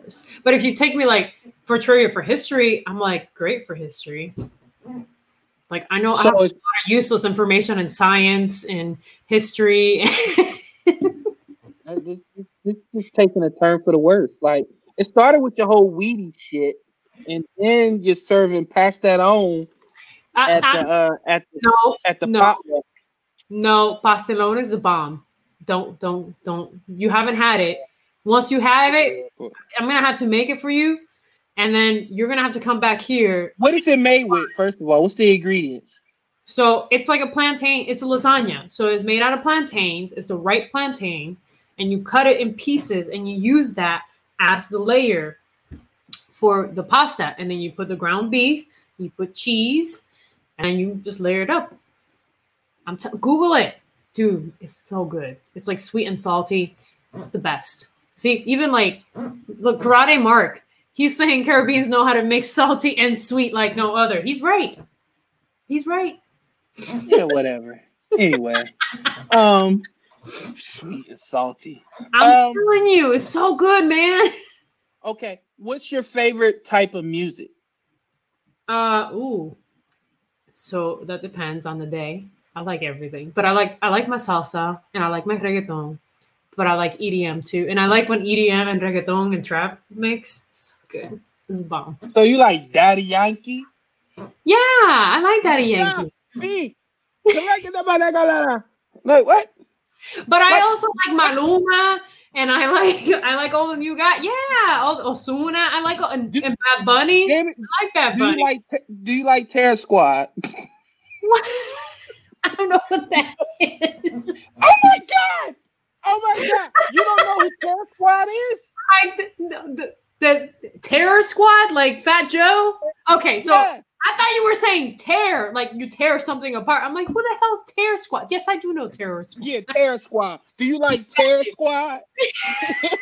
worst. But if you take me like for trivia for history, I'm like great for history. Like I know I have a lot of useless information in science and history. uh, this, this, this is taking a turn for the worse. Like it started with your whole weedy shit, and then you're serving pastelón I- at the I- uh at the no, at the no. potluck. No, pastelón is the bomb. Don't, don't, don't. You haven't had it. Once you have it, I'm gonna have to make it for you, and then you're gonna have to come back here What is it made with? First of all, what's the ingredients? So it's like a plantain, it's a lasagna. So it's made out of plantains, it's the right plantain, and you cut it in pieces and you use that as the layer for the pasta. And then you put the ground beef, you put cheese, and you just layer it up. I'm t- Google it. Dude, it's so good. It's like sweet and salty. It's the best. See, even like look, Karate Mark, he's saying Caribbeans know how to make salty and sweet like no other. He's right. He's right. Yeah, whatever. anyway, um, sweet and salty. I'm Um, telling you, it's so good, man. Okay, what's your favorite type of music? Uh, ooh. So that depends on the day. I like everything, but I like I like my salsa and I like my reggaeton, but I like EDM too, and I like when EDM and reggaeton and trap mix. So good. Is bomb. So you like Daddy Yankee? Yeah, I like Daddy Yeah. Yankee, Me. Like what? but I What? also like Maluma. And I like I like all the new guys. Yeah, all Ozuna. I like and, Do- and Bad Bunny. I like Bad Bunny. Do you like Do you like Terror Squad? What? I don't know what that is. Oh my god! Oh my god! You don't know who Terror Squad is? I, the, the, the Terror Squad, like Fat Joe. Okay, so Yeah. I thought you were saying tear, like you tear something apart. I'm like, who the hell's Terror Squad? Yes, I do know Terror Squad. Yeah, Terror Squad. Do you like Terror Squad?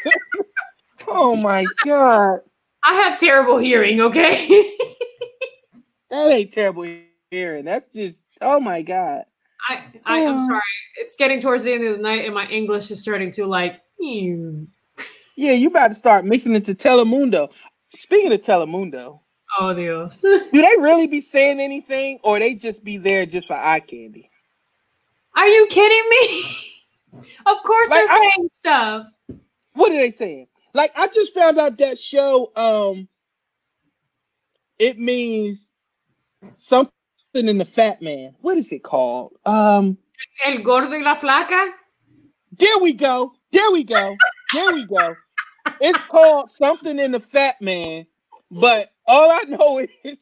oh my god. I have terrible hearing. Okay. That ain't terrible hearing. That's just oh my god. I, I am sorry. It's getting towards the end of the night, and my English is starting to like. "Ew." Yeah, you about to start mixing it to Telemundo. Speaking of Telemundo, Oh Dios. do they really be saying anything or they just be there just for eye candy? Are you kidding me? of course Like, they're I- saying stuff. What are they saying? Like I just found out that show um it means something in the fat man. What is it called? Um El gordo y la flaca. there we go. There we go. There we go. It's called something in the fat man, but all I know is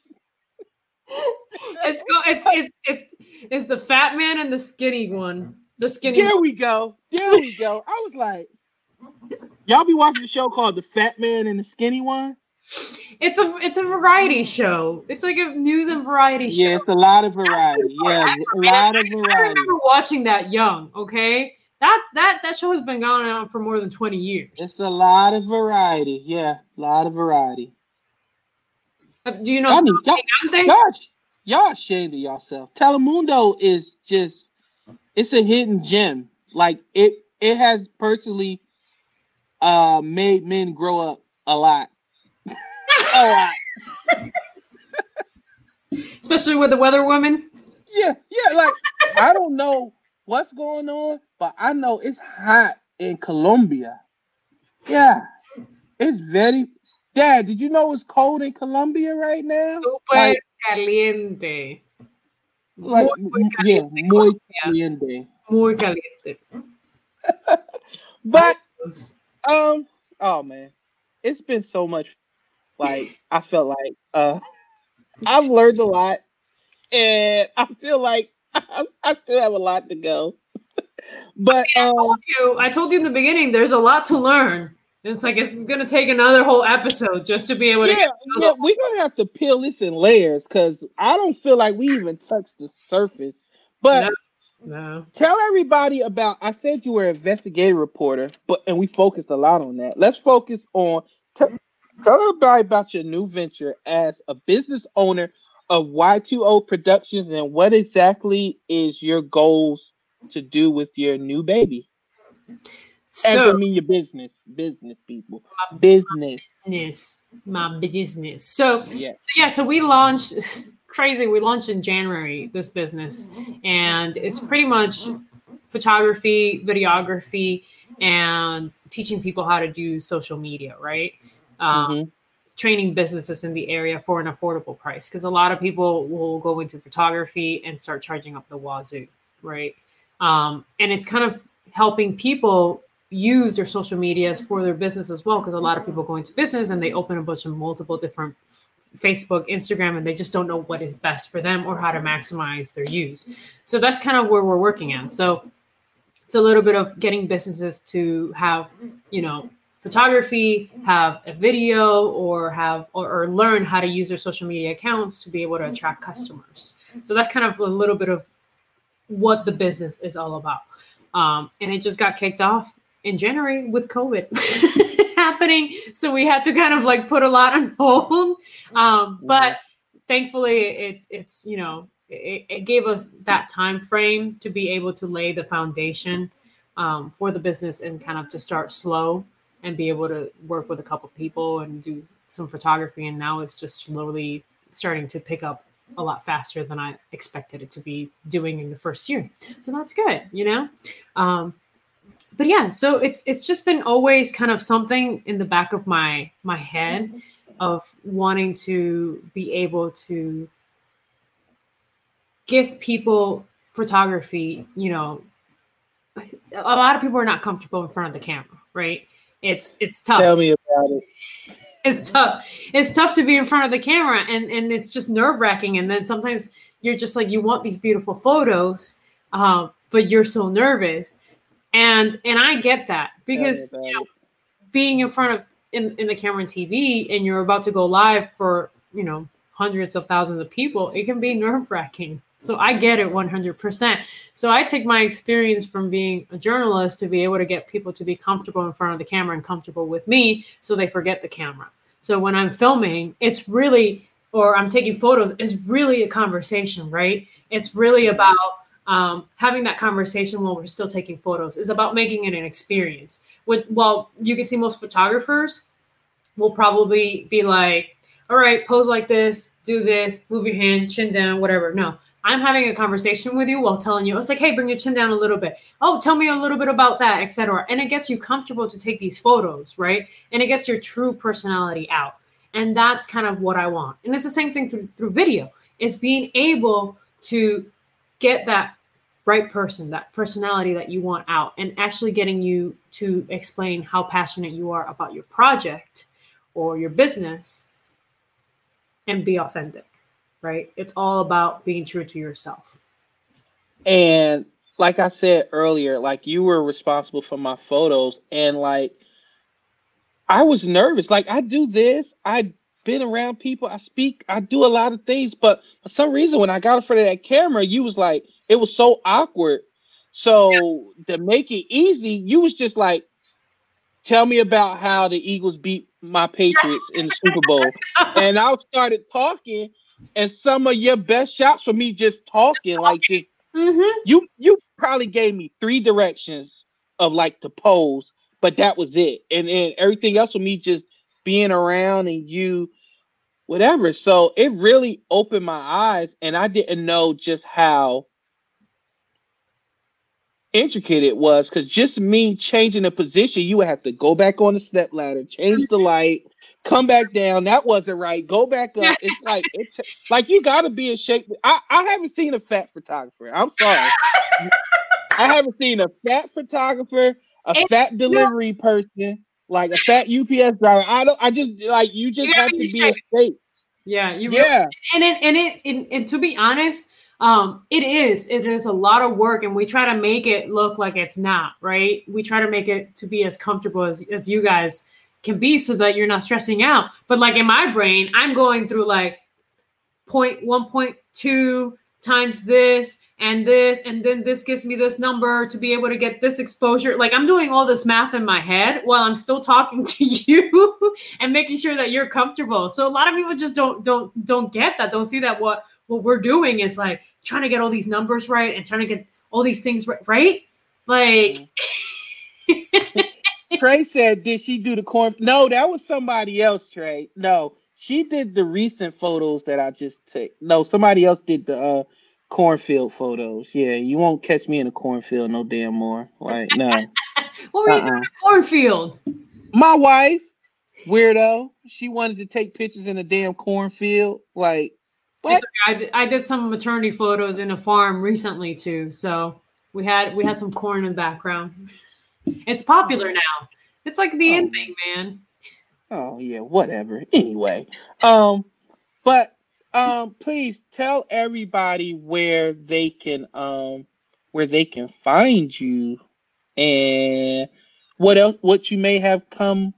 It's go. It, it, it's it's the fat man and the skinny one. The skinny. there we go. There we go. I was like, y'all be watching the show called The Fat Man and the Skinny One? It's a it's a variety show. It's like a news and variety show. Yeah, it's a lot of variety. Yeah, a lot of variety. I remember watching that young. Okay, that that that show has been going on for more than twenty years. It's a lot of variety. Yeah, a lot of variety. Uh, Do you know I mean, y'all, y'all, y'all ashamed of yourself. Telemundo is just, it's a hidden gem. Like it, it has personally uh made men grow up a lot. A lot. Especially with the weather woman. Yeah, yeah. Like I don't know what's going on, but I know it's hot in Colombia. Yeah, it's very. Dad, did you know it's cold in Colombia right now? Super Like- caliente. Like, muy, muy yeah, muy caliente. Muy caliente. But um, oh man, it's been so much. Like I felt like uh, I've learned a lot, and I feel like I, I still have a lot to go. but I um, told you, I told you in the beginning, there's a lot to learn. It's like it's gonna take another whole episode just to be able to yeah, yeah, we're gonna have to peel this in layers because I don't feel like we even touched the surface. But No. tell everybody about. I said you were an investigative reporter, but and we focused a lot on that. Let's focus on. T- tell everybody about your new venture as a business owner of Y2O Productions and what exactly is your goals to do with your new baby. and So I mean your business, business people, my business. business, my business. So Yeah. So yeah, so we launched crazy. We launched in January this business, and it's pretty much photography, videography, and teaching people how to do social media, right? Um, Mhm. Training businesses in the area for an affordable price because a lot of people will go into photography and start charging up the wazoo, right? Um, and it's kind of helping people use their social medias for their business as well because a lot of people go into business and they open a bunch of multiple different Facebook, Instagram, and they just don't know what is best for them or how to maximize their use. So that's kind of where we're working on. So it's a little bit of getting businesses to have, you know, photography, have a video, or have or, or learn how to use their social media accounts to be able to attract customers. So that's kind of a little bit of what the business is all about. Um, and it just got kicked off in January with COVID happening. So we had to kind of like put a lot on hold. Um, but thankfully it's it's you know it, it gave us that time frame to be able to lay the foundation um, for the business and kind of to start slow and be able to work with a couple people and do some photography and now it's just slowly starting to pick up a lot faster than I expected it to be doing in the first year. So that's good, you know. Um, but yeah, so it's it's just been always kind of something in the back of my my head of wanting to be able to give people photography. You know, a lot of people are not comfortable in front of the camera, right? It's it's tough Tell me about it. it's tough. It's tough to be in front of the camera and and it's just nerve wracking. And then sometimes you're just like you want these beautiful photos, um, but you're so nervous. And and I get that because you know being in front of in, in the camera and TV and you're about to go live for you know hundreds of thousands of people, it can be nerve wracking. So I get it 100%. So I take my experience from being a journalist to be able to get people to be comfortable in front of the camera and comfortable with me so they forget the camera. So when I'm filming, it's really, or I'm taking photos, it's really a conversation, right? It's really about um, having that conversation while we're still taking photos. It's about making it an experience. With, well, you can see most photographers will probably be like, all right, pose like this, do this, move your hand, chin down, whatever. No, I'm having a conversation with you while telling you, it's like, hey, bring your chin down a little bit. Oh, tell me a little bit about that, etc. And it gets you comfortable to take these photos, right? And it gets your true personality out. And that's kind of what I want. And it's the same thing through, through video. It's being able to get that right person, that personality that you want out, and actually getting you to explain how passionate you are about your project or your business and be authentic, right? It's all about being true to yourself. And like I said earlier, like you were responsible for my photos, and like I was nervous. Like I do this, I've been around people, I speak, I do a lot of things, but for some reason, when I got in front of that camera, you was like, it was so awkward. So to make it easy, you was just like, tell me about how the Eagles beat my Patriots in the Super Bowl. and I started talking, and some of your best shots for me just talking, like just Mm-hmm. you you probably gave me three directions of like to pose, but that was it. And then everything else with me just being around and you whatever. So it really opened my eyes and I didn't know just how intricate it was because just me changing the position, you would have to go back on the step ladder, change the light, come back down. That wasn't right. Go back up. It's like it's like you got to be in shape. I, I haven't seen a fat photographer. I'm sorry. I haven't seen a fat photographer, a it's fat delivery person, like a fat UPS driver. I don't. I just like you. Just you have to be shape. in shape. Yeah. You yeah. Really, and it and it and, and to be honest um, it is. It is a lot of work, and we try to make it look like it's not, right? We try to make it to be as comfortable as, as you guys can be so that you're not stressing out. But like in my brain, I'm going through like point one point two times this and this, and then this gives me this number to be able to get this exposure. Like I'm doing all this math in my head while I'm still talking to you and making sure that you're comfortable. So a lot of people just don't don't don't get that, don't see that what what we're doing is like trying to get all these numbers right and trying to get all these things right, right? Like mm-hmm. Trey said, did she do the corn? No, that was somebody else, Trey. No, she did the recent photos that I just took. No, somebody else did the uh cornfield photos. Yeah, you won't catch me in a cornfield no damn more. Like, no. what were uh-uh. you doing in a cornfield? My wife, weirdo. She wanted to take pictures in a damn cornfield. Like, what? I did, I did some maternity photos in a farm recently too. So we had we had some corn in the background. It's popular now. It's like the oh. end thing, man. Oh yeah, whatever. Anyway, um, but um, please tell everybody where they can um where they can find you and what else what you may have come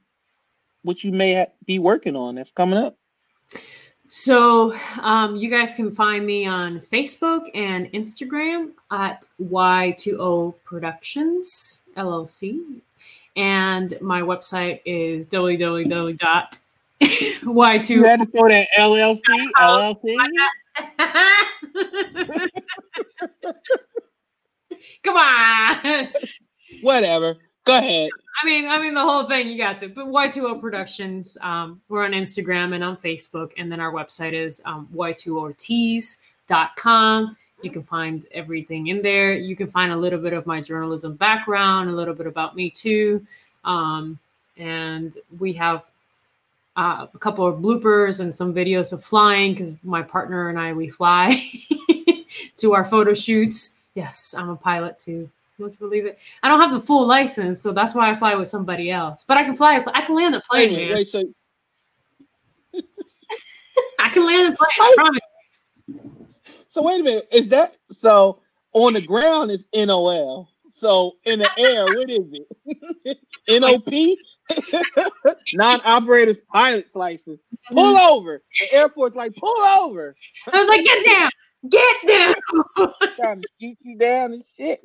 what you may ha- be working on that's coming up. So um, you guys can find me on Facebook and Instagram at Y2O Productions LLC. And my website is www.y2. You had to throw that LLC, LLC. Come on. Whatever. Go ahead. I mean, I mean the whole thing. You got to. But Y2O Productions. Um, we're on Instagram and on Facebook, and then our website is um, y2ortiz.com. You can find everything in there. You can find a little bit of my journalism background, a little bit about me too, um, and we have uh, a couple of bloopers and some videos of flying because my partner and I we fly to our photo shoots. Yes, I'm a pilot too. Don't you believe it? I don't have the full license, so that's why I fly with somebody else. But I can fly. I can land a plane, wait, man. Wait, so I can land a plane. I, promise. So wait a minute. Is that so? On the ground is NOL. So in the air, what is it? NOP? Non-operator's pilot's license. Pull over. The airport's like, pull over. I was like, get down. Get down. Trying to skeet you down and shit.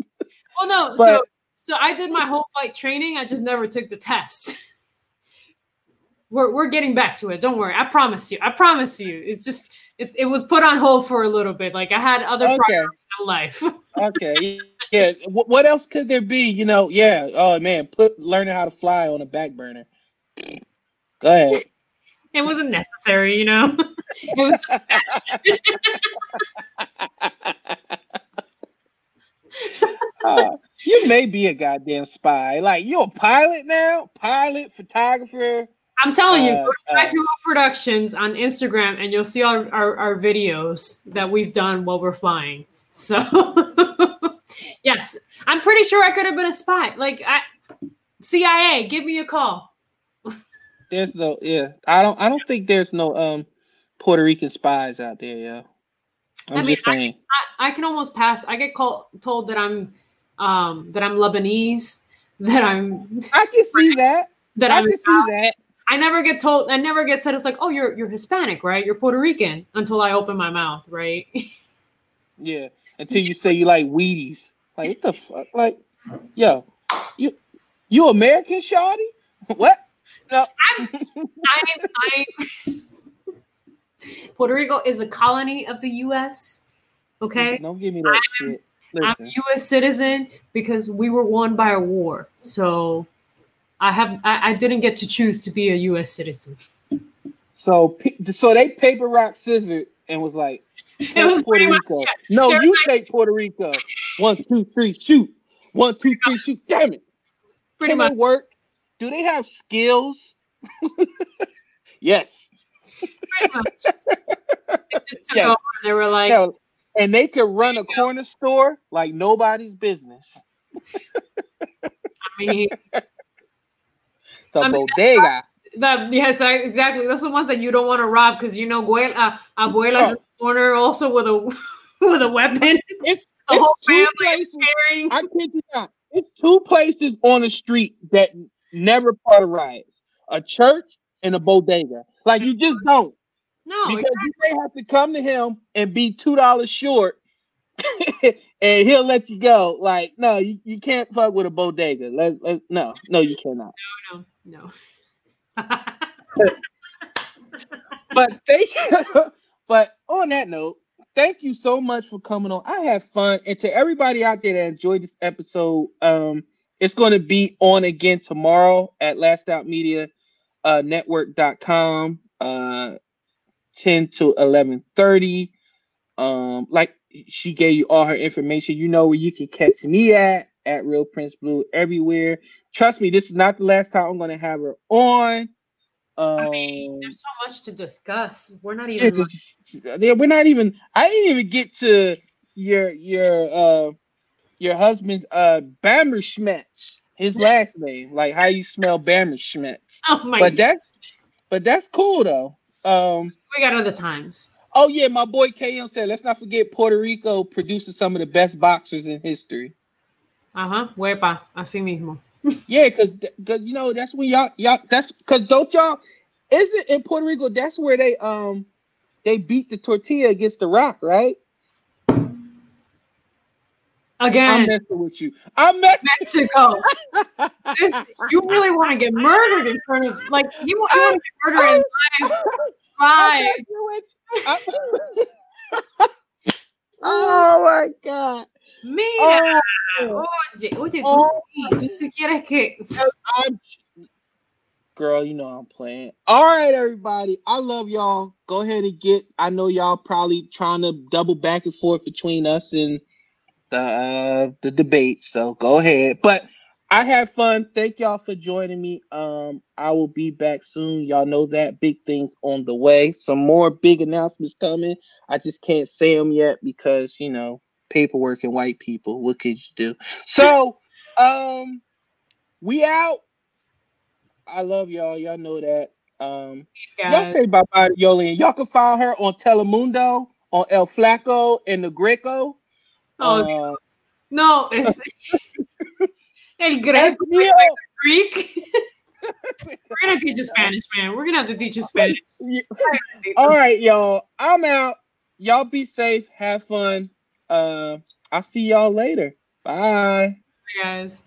Well, no. But, so, so I did my whole flight training. I just never took the test. we're we're getting back to it. Don't worry. I promise you. I promise you. It's just it's it was put on hold for a little bit. Like I had other okay. priorities in life. okay. Yeah. What, what else could there be? You know. Yeah. Oh man. Put learning how to fly on a back burner. Go ahead. It wasn't necessary, you know. it was. Uh, you may be a goddamn spy. Like you're a pilot now, pilot, photographer. I'm telling you, uh, go uh, to Productions on Instagram, and you'll see our, our, our videos that we've done while we're flying. So, yes, I'm pretty sure I could have been a spy. Like, I, CIA, give me a call. there's no, yeah, I don't, I don't think there's no um Puerto Rican spies out there, yeah. I'm I mean, just saying. I, I, can almost pass. I get called told that I'm um that I'm Lebanese, that I'm I can see that. That I I'm, can see that. I never get told I never get said it's like, oh, you're you're Hispanic, right? You're Puerto Rican until I open my mouth, right? yeah. Until you say you like Wheaties. Like what the fuck? Like, yo, you you American shawty? What? No. I'm, I'm, I'm Puerto Rico is a colony of the U.S. Okay, don't give me that I'm, shit. Listen. I'm a U.S. citizen because we were won by a war. So I have I, I didn't get to choose to be a U.S. citizen. So so they paper rock scissors and was like, it was Puerto Rico. Much, yeah. No, you like, take Puerto Rico. One, two, three, shoot. One, two, three, shoot. Damn it. Pretty Can much. work? Do they have skills? yes. Pretty much. They just took Yes. over. They were like, Yeah, and they could run a corner store like nobody's business. I mean, The I mean, bodega. that yes, I, exactly. That's the ones that you don't want to rob because you know, abuela, uh, abuela's in the corner also with a with a weapon. It's, The it's whole two family places. is. I kid you not. It's two places on the street that never part of riots: a church and a bodega. Like you just don't. No, because you may have to come to him and be two dollars short, and he'll let you go. Like, no, you, you can't fuck with a bodega. Let, let no, no, you cannot. no, no. No. but thank but on that note, thank you so much for coming on. I had fun, and to everybody out there that enjoyed this episode, um, it's going to be on again tomorrow at Last Out Media uh, Network.com, uh, ten to eleven thirty. Um, like she gave you all her information. You know where you can catch me at at Real Prince Blue everywhere. Trust me, this is not the last time I'm going to have her on. Um, I mean, there's so much to discuss. We're not even. yeah, we're not even. I didn't even get to your your uh your husband's uh Bammerschmetz, his last name, like how you smell Bammerschmetz. oh my! But God. that's but that's cool though. Um. we got other times. Oh yeah, my boy KM said. Let's not forget Puerto Rico produces some of the best boxers in history. Uh huh. Huepa, así mismo. Yeah, because you know that's when y'all y'all that's because don't y'all is it in Puerto Rico? That's where they um they beat the tortilla against the rock, right? I'm messing with you. I'm messing. Mexico. This, you really want to get murdered in front of like you, want- you want to get murdered in live, I'm live. with you. I'm- oh my god. Mira, Oh, oye, oye, tú, oh, tú si quieres que Girl, you know I'm playing. All right, everybody. I love y'all. Go ahead and get. I know y'all probably trying to double back and forth between us and the uh, the debate. So go ahead. But I had fun. Thank y'all for joining me. Um, I will be back soon. Y'all know that big things on the way. Some more big announcements coming. I just can't say them yet because you know paperwork and white people. What could you do? So, um, we out. I love y'all. Y'all know that. Um, y'all say bye bye to Yoli, and y'all can follow her on Telemundo, on El Flaco, and the Greco. Oh, Uh, no, es el Greco Greek. We're gonna teach you Spanish, man. We're gonna have to teach you Spanish. All right, y'all. I'm out. Y'all be safe. Have fun. Uh, I'll see y'all later. Bye. Bye. guys.